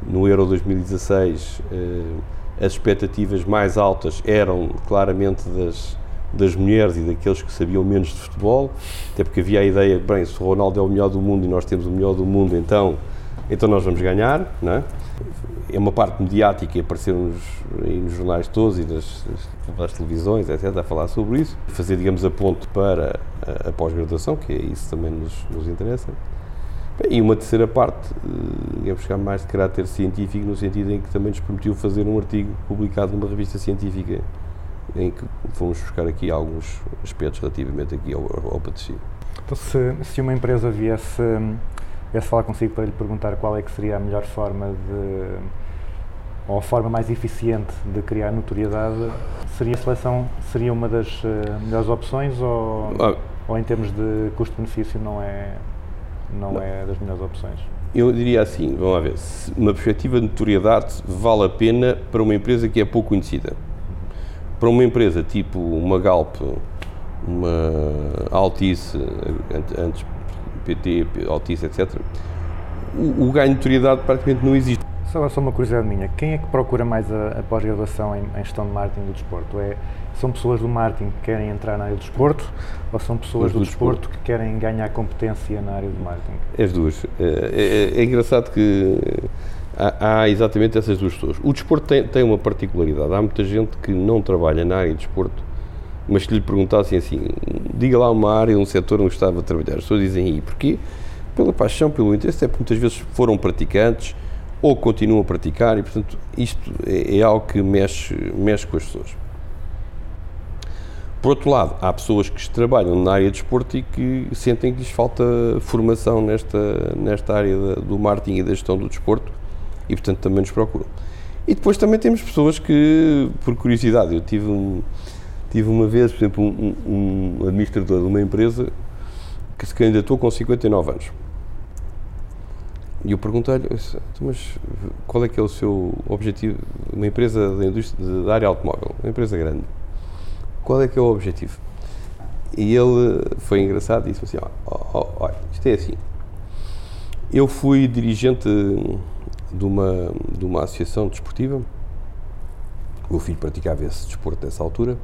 Speaker 2: no Euro 2016 eh, as expectativas mais altas eram claramente das, das mulheres e daqueles que sabiam menos de futebol, até porque havia a ideia, bem, se o Ronaldo é o melhor do mundo e nós temos o melhor do mundo, então, então nós vamos ganhar, não é? É uma parte mediática e apareceram nos, nos jornais todos e nas, nas televisões, etc., a falar sobre isso. Fazer, digamos, a ponte para a, a pós-graduação, que é isso também nos, nos interessa. E uma terceira parte, eh, é buscar mais de caráter científico, no sentido em que também nos permitiu fazer um artigo publicado numa revista científica, em que fomos buscar aqui alguns aspectos relativamente aqui ao, ao patrocínio.
Speaker 3: Então, se, se uma empresa viesse, viesse falar consigo para lhe perguntar qual é que seria a melhor forma de, ou a forma mais eficiente de criar notoriedade, seria a seleção seria uma das eh, melhores opções ou,
Speaker 2: Ah,
Speaker 3: ou em termos de custo-benefício não é, não, é das melhores opções?
Speaker 2: Eu diria assim, vamos lá ver, uma perspectiva de notoriedade vale a pena para uma empresa que é pouco conhecida. Para uma empresa tipo uma Galp, uma Altice, ante- antes PT, Altice, etc., o, o ganho de notoriedade praticamente não existe.
Speaker 3: Só, só uma curiosidade minha, quem é que procura mais a, a pós-graduação em, em gestão de marketing do desporto? É, são pessoas do marketing que querem entrar na área do desporto ou são pessoas do,
Speaker 2: do
Speaker 3: desporto que querem ganhar competência na área do marketing?
Speaker 2: As duas. É, é- é engraçado que há, há exatamente essas duas pessoas. O desporto tem, tem uma particularidade. Há muita gente que não trabalha na área de desporto, mas que lhe perguntassem assim, diga lá uma área, um setor onde gostava de trabalhar. As pessoas dizem, e porquê? Pela paixão, pelo interesse, é porque muitas vezes foram praticantes ou continuam a praticar e, portanto, isto é, é algo que mexe, mexe com as pessoas. Por outro lado, há pessoas que trabalham na área de desporto e que sentem que lhes falta formação nesta, nesta área da- do marketing e da gestão do desporto e, portanto, também nos procuram. E depois também temos pessoas que, por curiosidade, eu tive, um, tive uma vez, por exemplo, um, um- administrador de uma empresa que se candidatou com 59 anos. E eu perguntei-lhe, "Então, mas qual é que é o seu objetivo? Uma empresa da, indústria, da área automóvel, uma empresa grande qual é que é o objetivo? E ele foi engraçado e disse assim, olha, isto é assim, eu fui dirigente de uma, de uma associação desportiva, o meu filho praticava esse desporto nessa altura,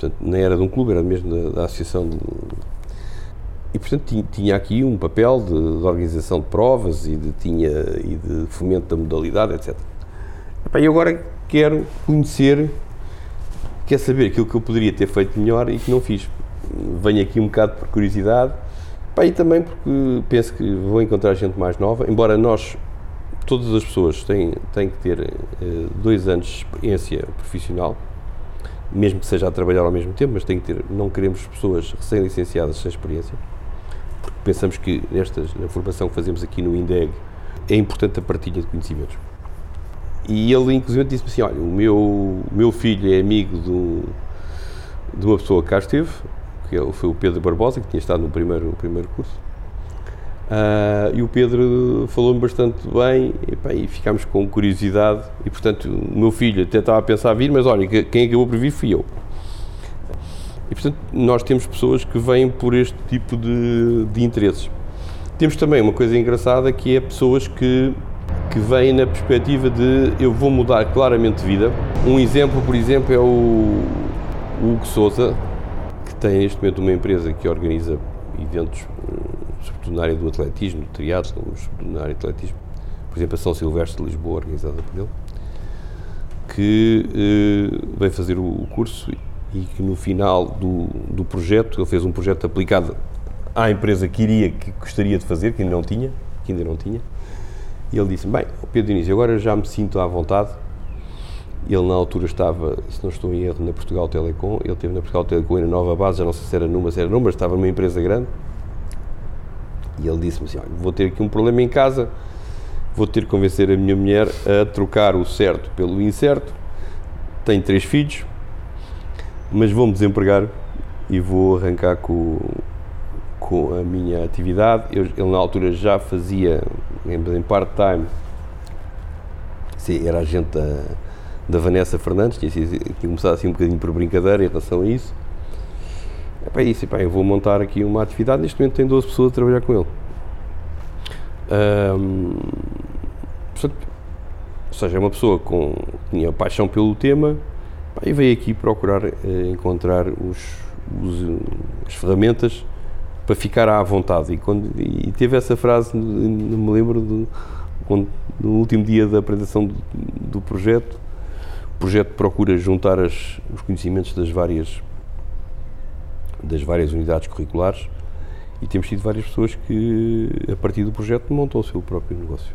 Speaker 2: portanto, nem era de um clube, era mesmo da, da associação de, e portanto tinha, aqui um papel de, de organização de provas e de, tinha, e de fomento da modalidade, etc. E agora quero conhecer quer saber aquilo que eu poderia ter feito melhor e que não fiz. Venho aqui um bocado por curiosidade pá, e também porque penso que vou encontrar gente mais nova, embora nós, todas as pessoas têm, têm que ter eh, dois anos de experiência profissional, mesmo que seja a trabalhar ao mesmo tempo, mas tem que ter, não queremos pessoas recém-licenciadas sem experiência, porque pensamos que nestas, na formação que fazemos aqui no INDEG é importante a partilha de conhecimentos. E ele, inclusive, disse-me assim: Olha, o meu, o meu filho é amigo um- de uma pessoa que cá esteve, que foi o Pedro Barbosa, que tinha estado no primeiro, no primeiro curso. Ah, e o Pedro falou-me bastante bem e, pá, e ficámos com curiosidade. E, portanto, o meu filho até estava a pensar a vir, mas olha, que- quem acabou por vir fui eu. E, portanto, nós temos pessoas que vêm por este tipo de, de interesses. Temos também uma coisa engraçada que é pessoas que, que vêm na perspectiva de eu vou mudar claramente de vida. Um exemplo, por exemplo, é o, o Hugo Souza, que tem neste momento uma empresa que organiza eventos, eh, sobretudo na área do atletismo, do triatlo, na área do atletismo. Por exemplo, a São Silvestre de Lisboa, organizada por ele, que eh, veio fazer o, o curso e que no final do, do projeto, ele fez um projeto aplicado à empresa que iria, que gostaria de fazer, que ainda não tinha, que ainda não tinha, e ele disse, bem, Pedro Diniz, agora já me sinto à vontade, ele na altura estava, se não estou em erro, na Portugal Telecom, ele esteve na Portugal Telecom e na nova base, já não sei se era numa, se era numa, mas estava numa empresa grande, e ele disse-me assim, olha, vou ter aqui um problema em casa, vou ter que convencer a minha mulher a trocar o certo pelo incerto, tenho três filhos, mas vou-me desempregar e vou arrancar com, com a minha atividade. Eu, ele na altura já fazia em, em part-time, era agente da, da Vanessa Fernandes, tinha começado assim um bocadinho por brincadeira em relação a isso. Epá, isso, epá, eu vou montar aqui uma atividade, neste momento tem 12 pessoas a trabalhar com ele. Ahm, portanto, ou seja, é uma pessoa com tinha paixão pelo tema pá, e veio aqui procurar eh, encontrar os, os, as ferramentas para ficar à vontade. E, quando, e teve essa frase, não me lembro, do, quando, no último dia da apresentação do, do projeto. O projeto procura juntar as, os conhecimentos das várias, das várias unidades curriculares e temos tido várias pessoas que, a partir do projeto, montam o seu próprio negócio.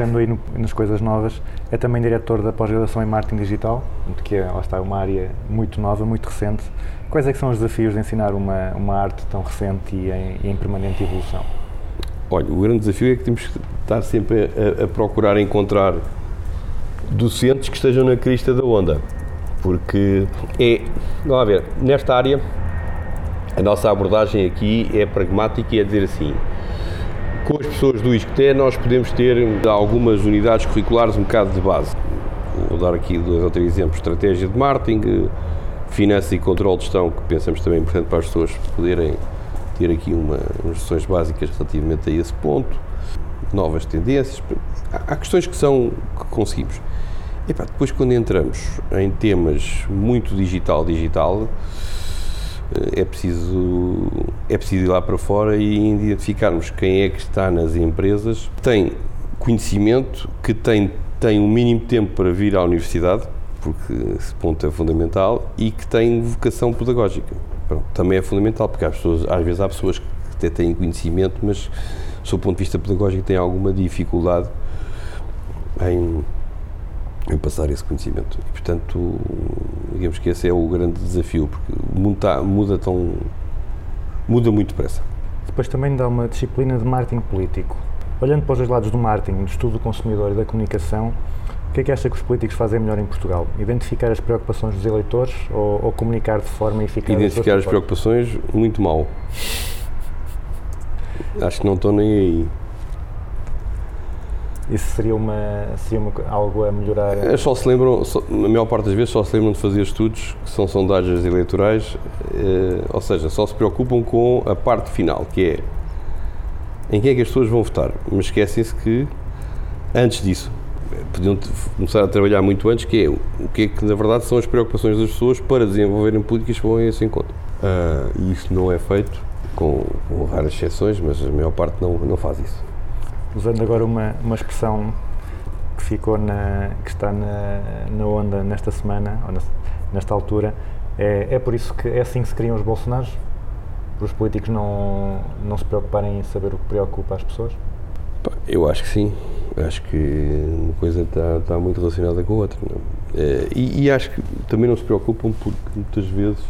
Speaker 3: Pegando aí no- nas coisas novas, é também diretor da pós-graduação em marketing digital, que é, lá está, uma área muito nova, muito recente. Quais é que são os desafios de ensinar uma, uma arte tão recente e em, e em permanente evolução?
Speaker 2: Olha, o grande desafio é que temos que estar sempre a, a procurar encontrar docentes que estejam na crista da onda. Porque é, vamos ver, nesta área, a nossa abordagem aqui é pragmática e é dizer assim, com as pessoas do ISCTE nós podemos ter algumas unidades curriculares um bocado de base. Vou dar aqui dois ou três exemplos. Estratégia de marketing, finanças e controle de gestão, que pensamos também importante para as pessoas poderem ter aqui uma, umas noções básicas relativamente a esse ponto. Novas tendências. Há, questões que são que conseguimos. Depois quando entramos em temas muito digital, digital, é preciso, é preciso ir lá para fora e identificarmos quem é que está nas empresas, tem conhecimento, que tem, tem um mínimo tempo para vir à universidade, porque esse ponto é fundamental, e que tem vocação pedagógica. Pronto, também é fundamental, porque às, pessoas, às vezes há pessoas que até têm conhecimento, mas do seu ponto de vista pedagógico têm alguma dificuldade em, em passar esse conhecimento. E, portanto, digamos que esse é o grande desafio, porque o mundo está- muda tão. muda muito depressa.
Speaker 3: Depois também dá uma disciplina de marketing político. Olhando para os dois lados do marketing, do estudo do consumidor e da comunicação, o que é que acha que os políticos fazem melhor em Portugal? Identificar as preocupações dos eleitores ou, ou comunicar de forma eficaz
Speaker 2: Identificar as preocupações, muito mal. Acho que não estão nem aí.
Speaker 3: Isso seria, uma, seria uma algo a melhorar?
Speaker 2: Eles só se lembram, só- na maior parte das vezes, só se lembram de fazer estudos que são sondagens eleitorais, eh, ou seja, só se preocupam com a parte final, que é em quem é que as pessoas vão votar. Mas esquecem-se que, antes disso, podiam começar a trabalhar muito antes, que é o que é que, na verdade, são as preocupações das pessoas para desenvolverem políticas que vão a esse encontro. Ah, e isso não é feito, com, com raras exceções, mas a maior parte não, não faz isso.
Speaker 3: Usando agora uma, uma expressão que ficou na, que está na, na onda nesta semana, ou nesta altura, é, é por isso que é assim que se criam os Bolsonaros? Por os políticos não, não se preocuparem em saber o que preocupa as pessoas?
Speaker 2: Eu acho que sim. Acho que uma coisa está, está muito relacionada com a outra. é? Eh, E, e acho que também não se preocupam porque muitas vezes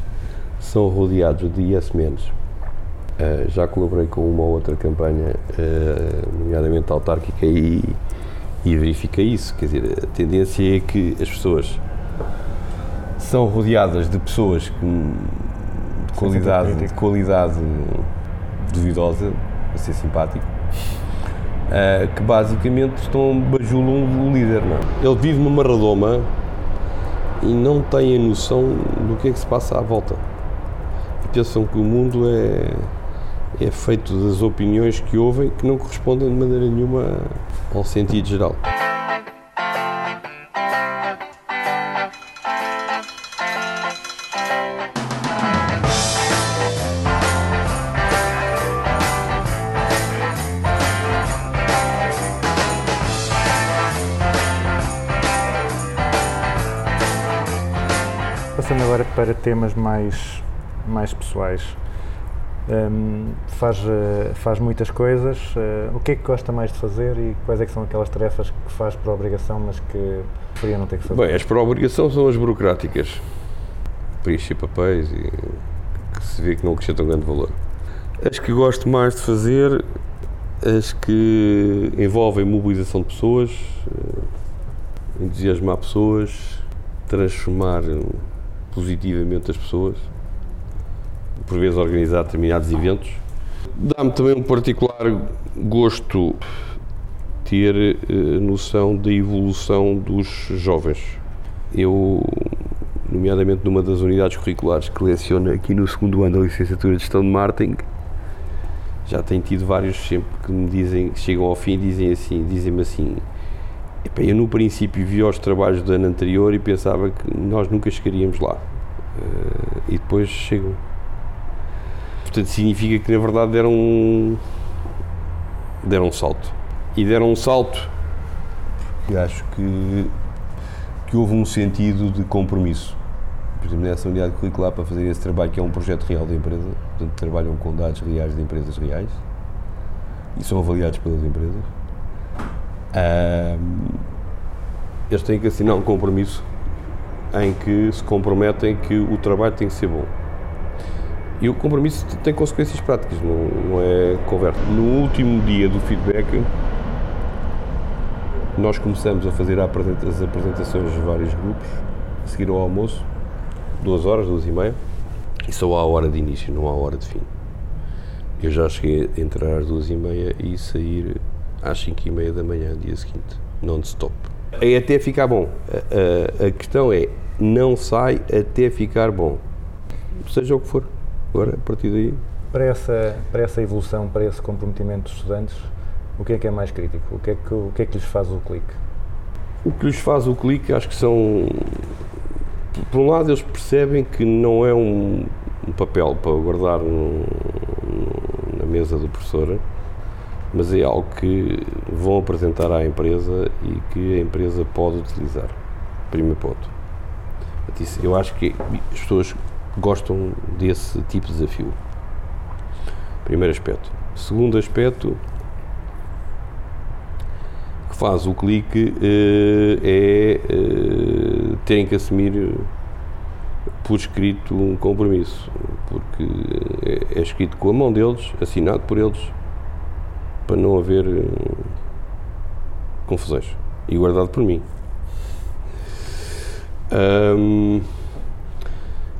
Speaker 2: são rodeados de yes menos. Eh, já colaborei com uma ou outra campanha, eh, nomeadamente autárquica, e, e verifiquei isso. Quer dizer, a tendência é que as pessoas são rodeadas de pessoas que, de qualidade, de qualidade duvidosa, a ser simpático, eh, que basicamente estão bajulam o líder. Não? é? Ele vive numa redoma e não tem a noção do que é que se passa à volta. E pensam que o mundo é, é feito das opiniões que ouvem que não correspondem de maneira nenhuma ao sentido geral.
Speaker 3: Passando agora para temas mais, mais pessoais. Hum, faz, eh, faz muitas coisas. eh, o que é que gosta mais de fazer e quais é que são aquelas tarefas que faz por obrigação, mas que preferia não ter que fazer?
Speaker 2: Bem, as por obrigação são as burocráticas. Preencher papéis e que se vê que não acrescentam grande valor. As que gosto mais de fazer, as que envolvem mobilização de pessoas, eh, entusiasmar pessoas, transformar positivamente as pessoas, por vezes organizar determinados eventos. Dá-me também um particular gosto ter eh, noção da evolução dos jovens. Eu, nomeadamente numa das unidades curriculares que leciono aqui no segundo ano da licenciatura de Gestão de Marketing, já tenho tido vários sempre que me dizem, que chegam ao fim e dizem assim, dizem-me assim, "Epá, eu no princípio vi os trabalhos do ano anterior e pensava que nós nunca chegaríamos lá. Eh, e depois chegam. Portanto, significa que na verdade deram um, deram um salto. E deram um salto acho que, que houve um sentido de compromisso. Por exemplo, nessa unidade curricular para fazer esse trabalho que é um projeto real da empresa, portanto trabalham com dados reais de empresas reais e são avaliados pelas empresas. Ahm, eles têm que assinar um compromisso em que se comprometem que o trabalho tem que ser bom. E o compromisso tem consequências práticas, não, não é conversa. No último dia do feedback, nós começamos a fazer a as apresentações de vários grupos, a seguir ao almoço, duas horas, duas e meia, e só há hora de início, não há hora de fim. Eu já cheguei a entrar às duas e meia e sair às cinco e meia da manhã, dia seguinte, non-stop. É até ficar bom. A, a- a questão é, não sai até ficar bom. Seja o que for. Agora, a partir daí,
Speaker 3: Para essa, para essa evolução, para esse comprometimento dos estudantes, o que é que é mais crítico? O que é que, o que, é que lhes faz o clique?
Speaker 2: O que lhes faz o clique, acho que são. Por um lado, eles percebem que não é um, um papel para guardar no- no- na mesa do professor, mas é algo que vão apresentar à empresa e que a empresa pode utilizar. Primeiro ponto. Eu acho que as pessoas gostam desse tipo de desafio. Primeiro aspecto. Segundo aspecto, que faz o clique eh, é eh, terem que assumir eh, por escrito um compromisso, porque é, é escrito com a mão deles, assinado por eles, para não haver eh, confusões e guardado por mim. Ahm,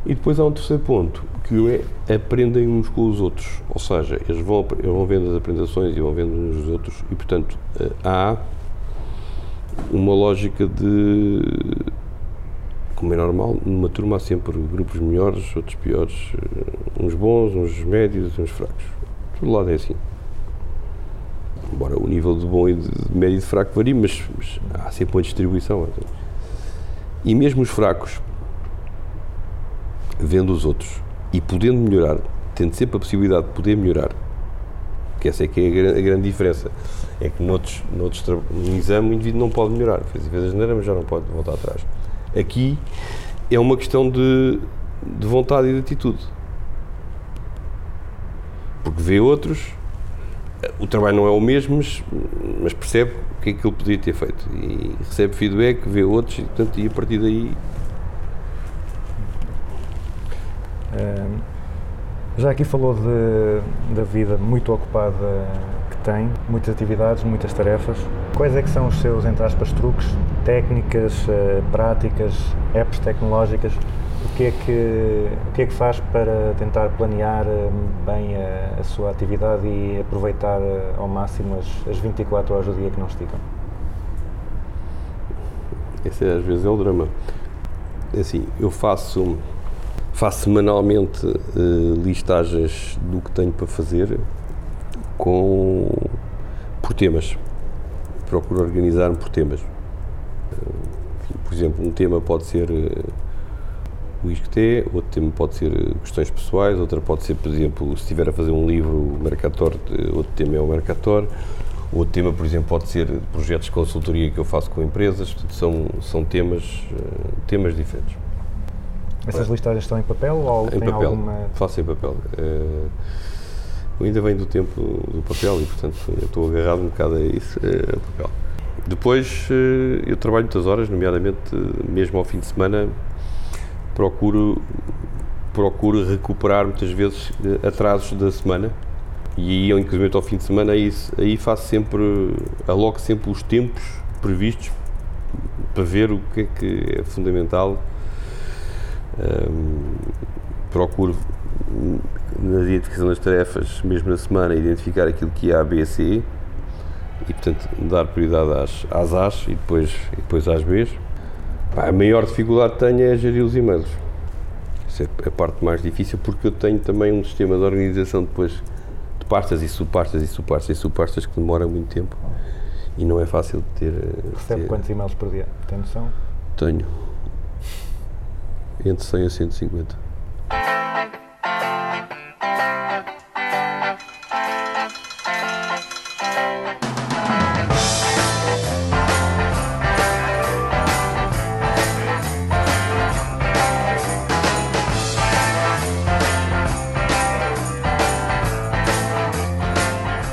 Speaker 2: e depois há um terceiro ponto, que é aprendem uns com os outros. Ou seja, eles vão, eles vão vendo as apresentações e vão vendo uns dos outros e, portanto, eh, há uma lógica de. Como é normal, numa turma há sempre grupos melhores, outros piores, eh, uns bons, uns médios, uns fracos. Todo lado é assim. Embora o nível de bom e de médio e de fraco varie, mas, mas há sempre uma distribuição. E mesmo os fracos, vendo os outros e podendo melhorar, tendo sempre a possibilidade de poder melhorar, que essa é que é a, gran- a grande diferença, é que noutros, noutros num exame o indivíduo não pode melhorar, fez a geneira, mas já não pode voltar atrás. Aqui é uma questão de, de vontade e de atitude. Porque vê outros, o trabalho não é o mesmo, mas, mas percebe o que é que ele podia ter feito. E recebe feedback, vê outros, e, portanto, e a partir daí
Speaker 3: já aqui falou de, da vida muito ocupada que tem, muitas atividades, muitas tarefas. Quais é que são os seus, entre aspas, truques, técnicas, eh, práticas, apps tecnológicas? O que, é que, o que é que faz para tentar planear eh, bem a, a sua atividade e aproveitar eh, ao máximo as, as 24 horas do dia que não esticam?
Speaker 2: Esse é, às vezes é o drama. É Assim, eu faço, faço semanalmente eh, listagens do que tenho para fazer com, por temas. Procuro organizar-me por temas. Eh, por exemplo, um tema pode ser eh, o ISCTE, outro tema pode ser questões pessoais, outra pode ser, por exemplo, se estiver a fazer um livro, o Mercator, outro tema é o Mercator. Outro tema, por exemplo, pode ser projetos de consultoria que eu faço com empresas, são, são temas, temas diferentes.
Speaker 3: Essas listagens estão em papel ou
Speaker 2: Em
Speaker 3: tem
Speaker 2: papel,
Speaker 3: alguma
Speaker 2: faço em papel. Eu ainda venho do tempo do papel e, portanto, eu estou agarrado um bocado a isso, eh, ao papel. Depois, eh, eu trabalho muitas horas, nomeadamente, mesmo ao fim de semana, procuro, procuro recuperar muitas vezes atrasos da semana e aí, inclusive ao fim de semana, aí, aí faço sempre, aloco sempre os tempos previstos para ver o que é que é fundamental. Procuro, na identificação das tarefas, mesmo na semana, identificar aquilo que é A, B, C e, portanto, dar prioridade às, às A's e depois, e depois às B's. Pá, a maior dificuldade que tenho é gerir os e-mails. Isso é a parte mais difícil porque eu tenho também um sistema de organização depois de pastas e subpastas e subpastas e subpastas que demora muito tempo e não é fácil de ter.
Speaker 3: recebe
Speaker 2: ter-
Speaker 3: quantos e-mails por dia? Tem noção?
Speaker 2: Tenho entre 100 a 150.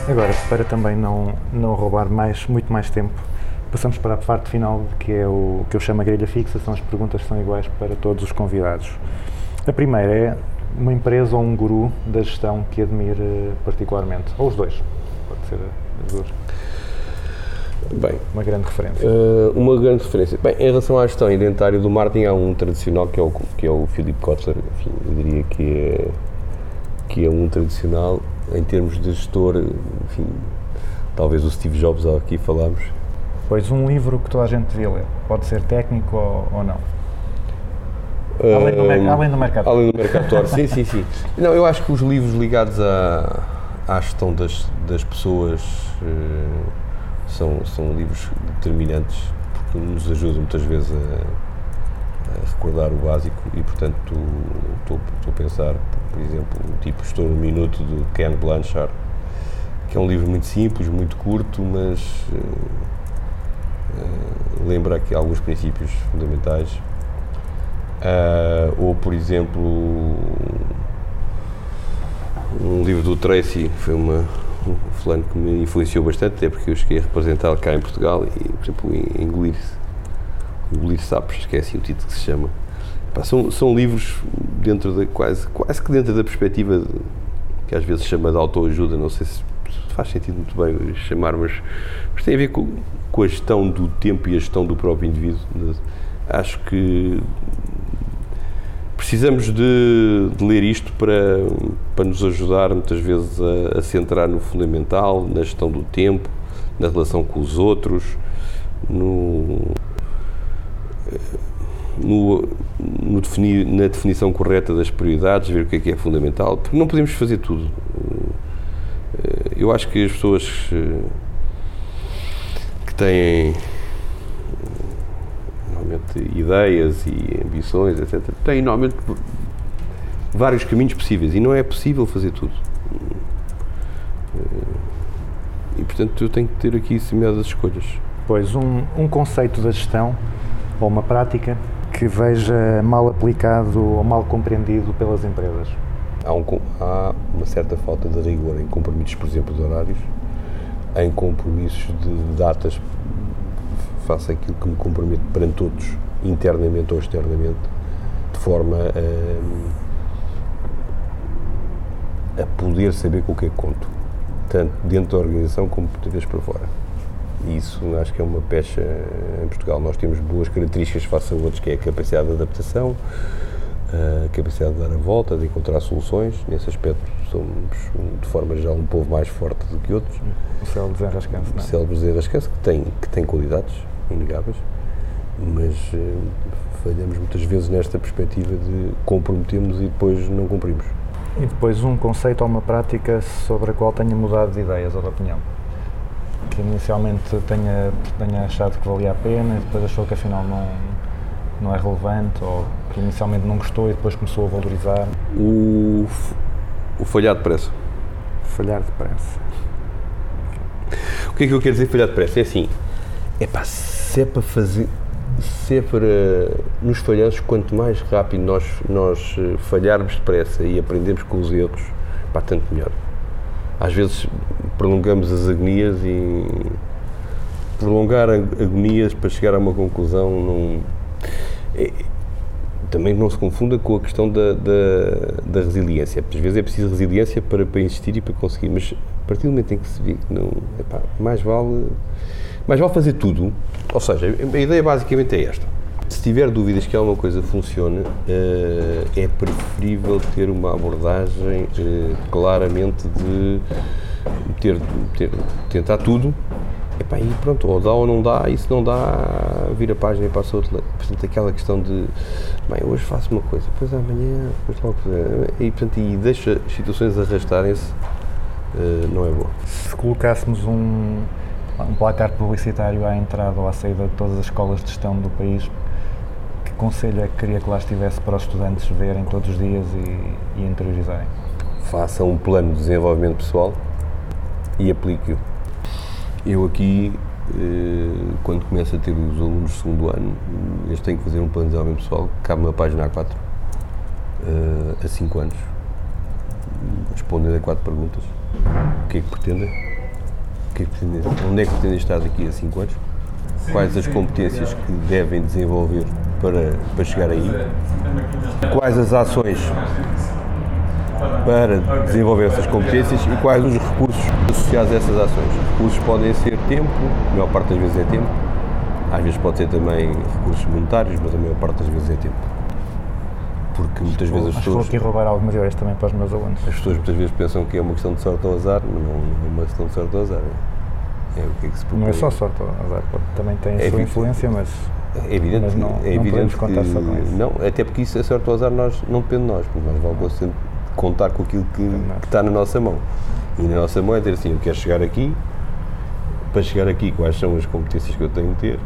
Speaker 3: Agora, para também não, não roubar mais, muito mais tempo passamos para a parte final, que é o que eu chamo a grelha fixa, são as perguntas que são iguais para todos os convidados. A primeira é uma empresa ou um guru da gestão que admire particularmente, ou os dois, pode ser as duas,
Speaker 2: Bem,
Speaker 3: uma grande referência.
Speaker 2: Uh, uma grande referência. Bem, em relação à gestão identitária do marketing, há um tradicional que é o, que é o Philip Kotler. Enfim, eu diria que é, que é um tradicional em termos de gestor. Enfim, talvez o Steve Jobs, aqui falámos.
Speaker 3: Pois um livro que toda a gente devia ler, pode ser técnico ou, ou não. Além do, mer- além do mercado.
Speaker 2: Além do Mercator, sim, sim, sim. Não, eu acho que os livros ligados à, à gestão das, das pessoas eh, são, são livros determinantes porque nos ajudam muitas vezes a, a recordar o básico e, portanto, estou a pensar, por exemplo, o tipo Estou no Minuto do Ken Blanchard, que é um livro muito simples, muito curto, mas eh, eh, lembra aqui alguns princípios fundamentais. Ah, ou, por exemplo, um livro do Tracy, foi uma, um fulano que me influenciou bastante, até porque eu cheguei a representá-lo cá em Portugal e, por exemplo, em engolir, engolir sapos, esqueci o título que se chama. Pá, são, são livros dentro da, quase, quase que dentro da perspectiva de- que às vezes se chama de autoajuda, não sei se faz sentido muito bem chamar, mas, mas tem a ver com, com a gestão do tempo e a gestão do próprio indivíduo. De- acho que precisamos de, de ler isto para, para nos ajudar muitas vezes a, a centrar no fundamental, na gestão do tempo, na relação com os outros, no, no, no definir, na definição correta das prioridades, ver o que é que é fundamental, porque não podemos fazer tudo. Eu acho que as pessoas eh, que têm normalmente ideias e ambições, etc., têm normalmente vários caminhos possíveis e não é possível fazer tudo. Eh, E portanto eu tenho que ter aqui semeadas escolhas.
Speaker 3: Pois um, um conceito da gestão ou uma prática que veja mal aplicado ou mal compreendido pelas empresas.
Speaker 2: Há, um há uma certa falta de rigor em compromissos, por exemplo, de horários, em compromissos de datas, faço aquilo que me comprometo perante todos, internamente ou externamente, de forma a, a poder saber com o que é que conto, tanto dentro da organização como muitas vezes para fora. Isso acho que é uma pecha em Portugal. Nós temos boas características face a outros, que é a capacidade de adaptação, a capacidade de dar a volta, de encontrar soluções. Nesse aspecto, somos, de forma geral, um povo mais forte do que outros.
Speaker 3: O céu desenrascando, não é?
Speaker 2: Célebres e Rascança, que tem, que tem qualidades inegáveis, mas eh, falhamos muitas vezes nesta perspectiva de comprometemos e depois não cumprimos.
Speaker 3: E depois um conceito ou uma prática sobre a qual tenha mudado de ideias ou de opinião. Que inicialmente tenha, tenha achado que valia a pena e depois achou que afinal não, não é relevante ou que inicialmente não gostou e depois começou a valorizar.
Speaker 2: O, o falhar depressa.
Speaker 3: Falhar depressa.
Speaker 2: O que é que eu quero dizer falhar depressa? É assim, é pá, se é para fazer, se é para nos falharmos, quanto mais rápido nós, nós eh, falharmos depressa e aprendermos com os erros, pá, tanto melhor. Às vezes prolongamos as agonias e prolongar ag- agonias para chegar a uma conclusão não. É- também não se confunda com a questão da, da, da resiliência. Às vezes é preciso resiliência para, para insistir e para conseguir, mas a partir do momento em que se vê que não. Epá, mais, vale, mais vale fazer tudo. Ou seja, a ideia basicamente é esta. Se tiver dúvidas que alguma coisa funcione, eh, é preferível ter uma abordagem eh, claramente de ter, ter, tentar tudo Epá, e pronto, ou dá ou não dá, e se não dá, vira a página e passa outra. Portanto, aquela questão de, bem, hoje faço uma coisa, depois amanhã, depois logo. E, portanto, e deixa as situações arrastarem-se, eh, não é bom.
Speaker 3: Se colocássemos um, um placar publicitário à entrada ou à saída de todas as escolas de gestão do país, que conselho é que queria que lá estivesse para os estudantes verem todos os dias e, e interiorizarem?
Speaker 2: Faça um plano de desenvolvimento pessoal e aplique-o. Eu aqui, eh, quando começo a ter os alunos do segundo ano, eles têm que fazer um plano de desenvolvimento pessoal que cabe na página A4, eh, a 5 anos, respondendo a quatro perguntas. O que é que pretendem? que é que pretendem- onde é que pretendem estar daqui a 5 anos? Quais as competências que devem desenvolver para, para chegar aí? Quais as ações para desenvolver essas competências e quais os recursos associados a essas ações? Os recursos podem ser tempo, a maior parte das vezes é tempo, às vezes pode ser também recursos monetários, mas a maior parte das vezes é tempo. Porque muitas vezes as
Speaker 3: que vou
Speaker 2: pessoas,
Speaker 3: aqui roubar algumas ideias também para os meus alunos.
Speaker 2: as pessoas muitas vezes pensam que é uma questão de sorte ou azar, não, não é uma questão de sorte ou azar. É, é o que é que se
Speaker 3: Não é
Speaker 2: propõe.
Speaker 3: só sorte, ou azar, também tem a
Speaker 2: É
Speaker 3: sua influência, mas
Speaker 2: É evidente,
Speaker 3: Mas não-
Speaker 2: é
Speaker 3: não
Speaker 2: evidente
Speaker 3: podemos contar
Speaker 2: que,
Speaker 3: só com isso.
Speaker 2: Não, até porque isso, a sorte ou azar, nós, não depende de nós, porque nós vamos sempre contar com aquilo que, que está na nossa mão. E na nossa mão é dizer assim, eu quero chegar aqui, para chegar aqui, quais são as competências que eu tenho que ter,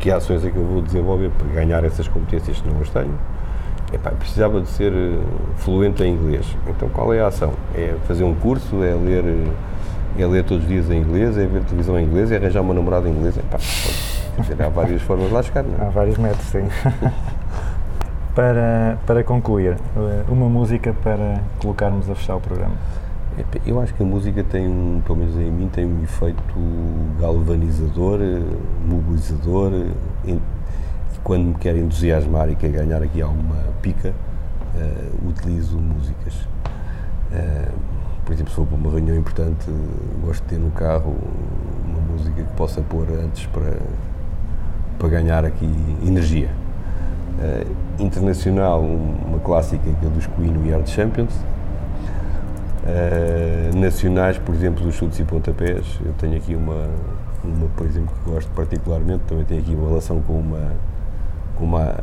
Speaker 2: que ações é que eu vou desenvolver para ganhar essas competências se não as tenho. Epá, precisava de ser eh, fluente em inglês. Então qual é a ação? É fazer um curso, é ler, eh, é ler todos os dias em inglês, é ver televisão em inglês, é arranjar uma namorada em inglês. Epá, há várias formas de lá chegar, não é?
Speaker 3: há vários métodos, sim. [LAUGHS] para, para concluir, eh, uma música para colocarmos a fechar o programa.
Speaker 2: Eu acho que a música tem, pelo menos em mim, tem um efeito galvanizador, eh, mobilizador, eh, e quando me quero entusiasmar e quero ganhar aqui alguma pica, eh, utilizo músicas. Eh, por exemplo, se for para uma reunião importante, gosto de ter no carro uma música que possa pôr antes para, para ganhar aqui energia. Eh, internacional, um- uma clássica que é dos Queen, We Are the Champions. Uh, nacionais, por exemplo, dos chutes e pontapés. Eu tenho aqui uma, uma, por exemplo, que gosto particularmente, também tenho aqui uma relação com uma, com uma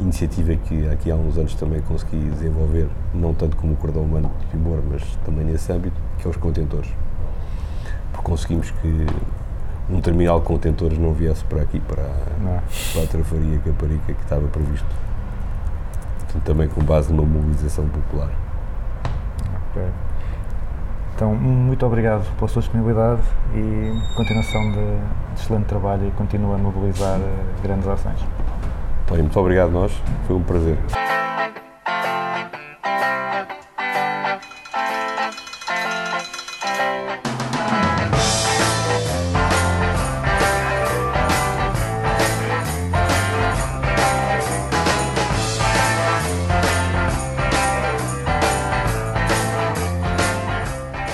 Speaker 2: iniciativa que aqui há uns anos também consegui desenvolver, não tanto como o cordão humano de Timor, mas também nesse âmbito, que é os contentores. Porque conseguimos que um terminal de contentores não viesse para aqui, para,
Speaker 3: Não é?
Speaker 2: para a Trafaria Caparica que estava previsto. Portanto, também com base numa mobilização popular.
Speaker 3: Ok. Então, muito obrigado pela sua disponibilidade e continuação de, de excelente trabalho e continua a mobilizar eh, grandes ações.
Speaker 2: Muito obrigado a nós, foi um prazer.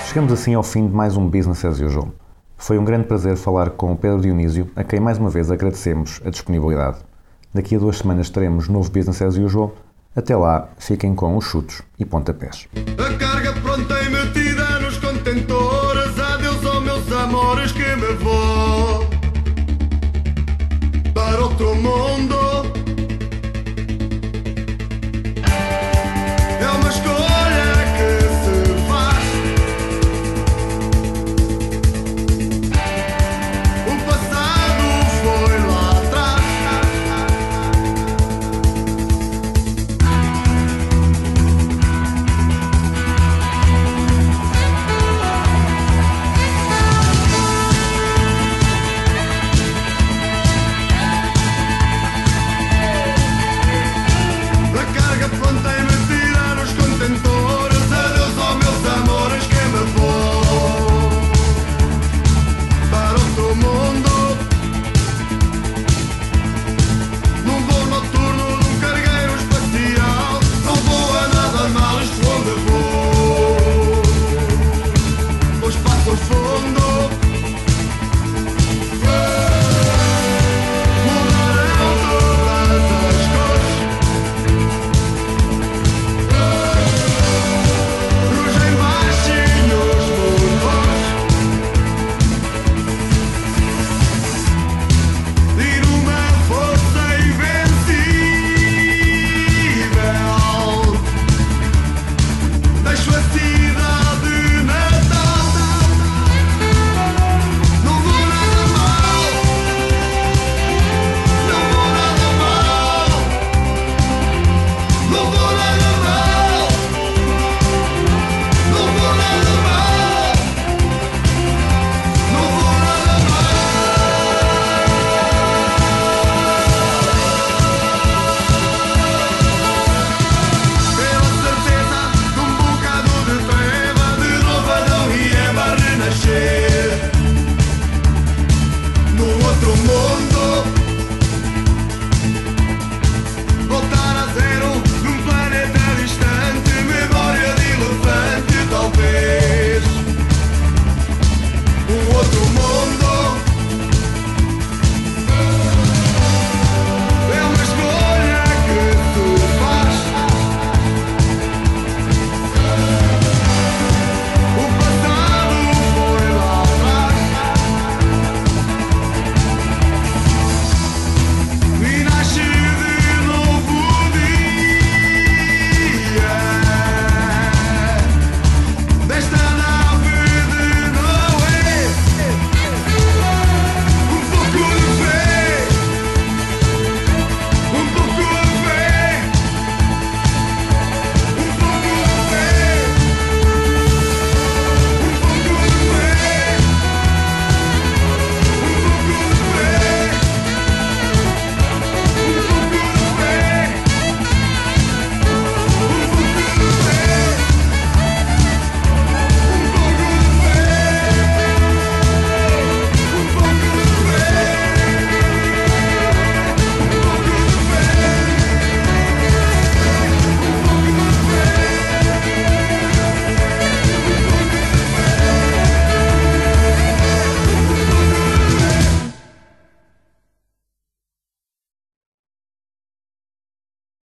Speaker 1: Chegamos assim ao fim de mais um Business as Usual. Foi um grande prazer falar com o Pedro Dionísio, a quem mais uma vez agradecemos a disponibilidade. Daqui a duas semanas teremos novo Business as Usual. Até lá, fiquem com os chutos e pontapés.
Speaker 5: A carga pronta e metida nos contentores. Adeus aos meus amores que me vou para outro mundo.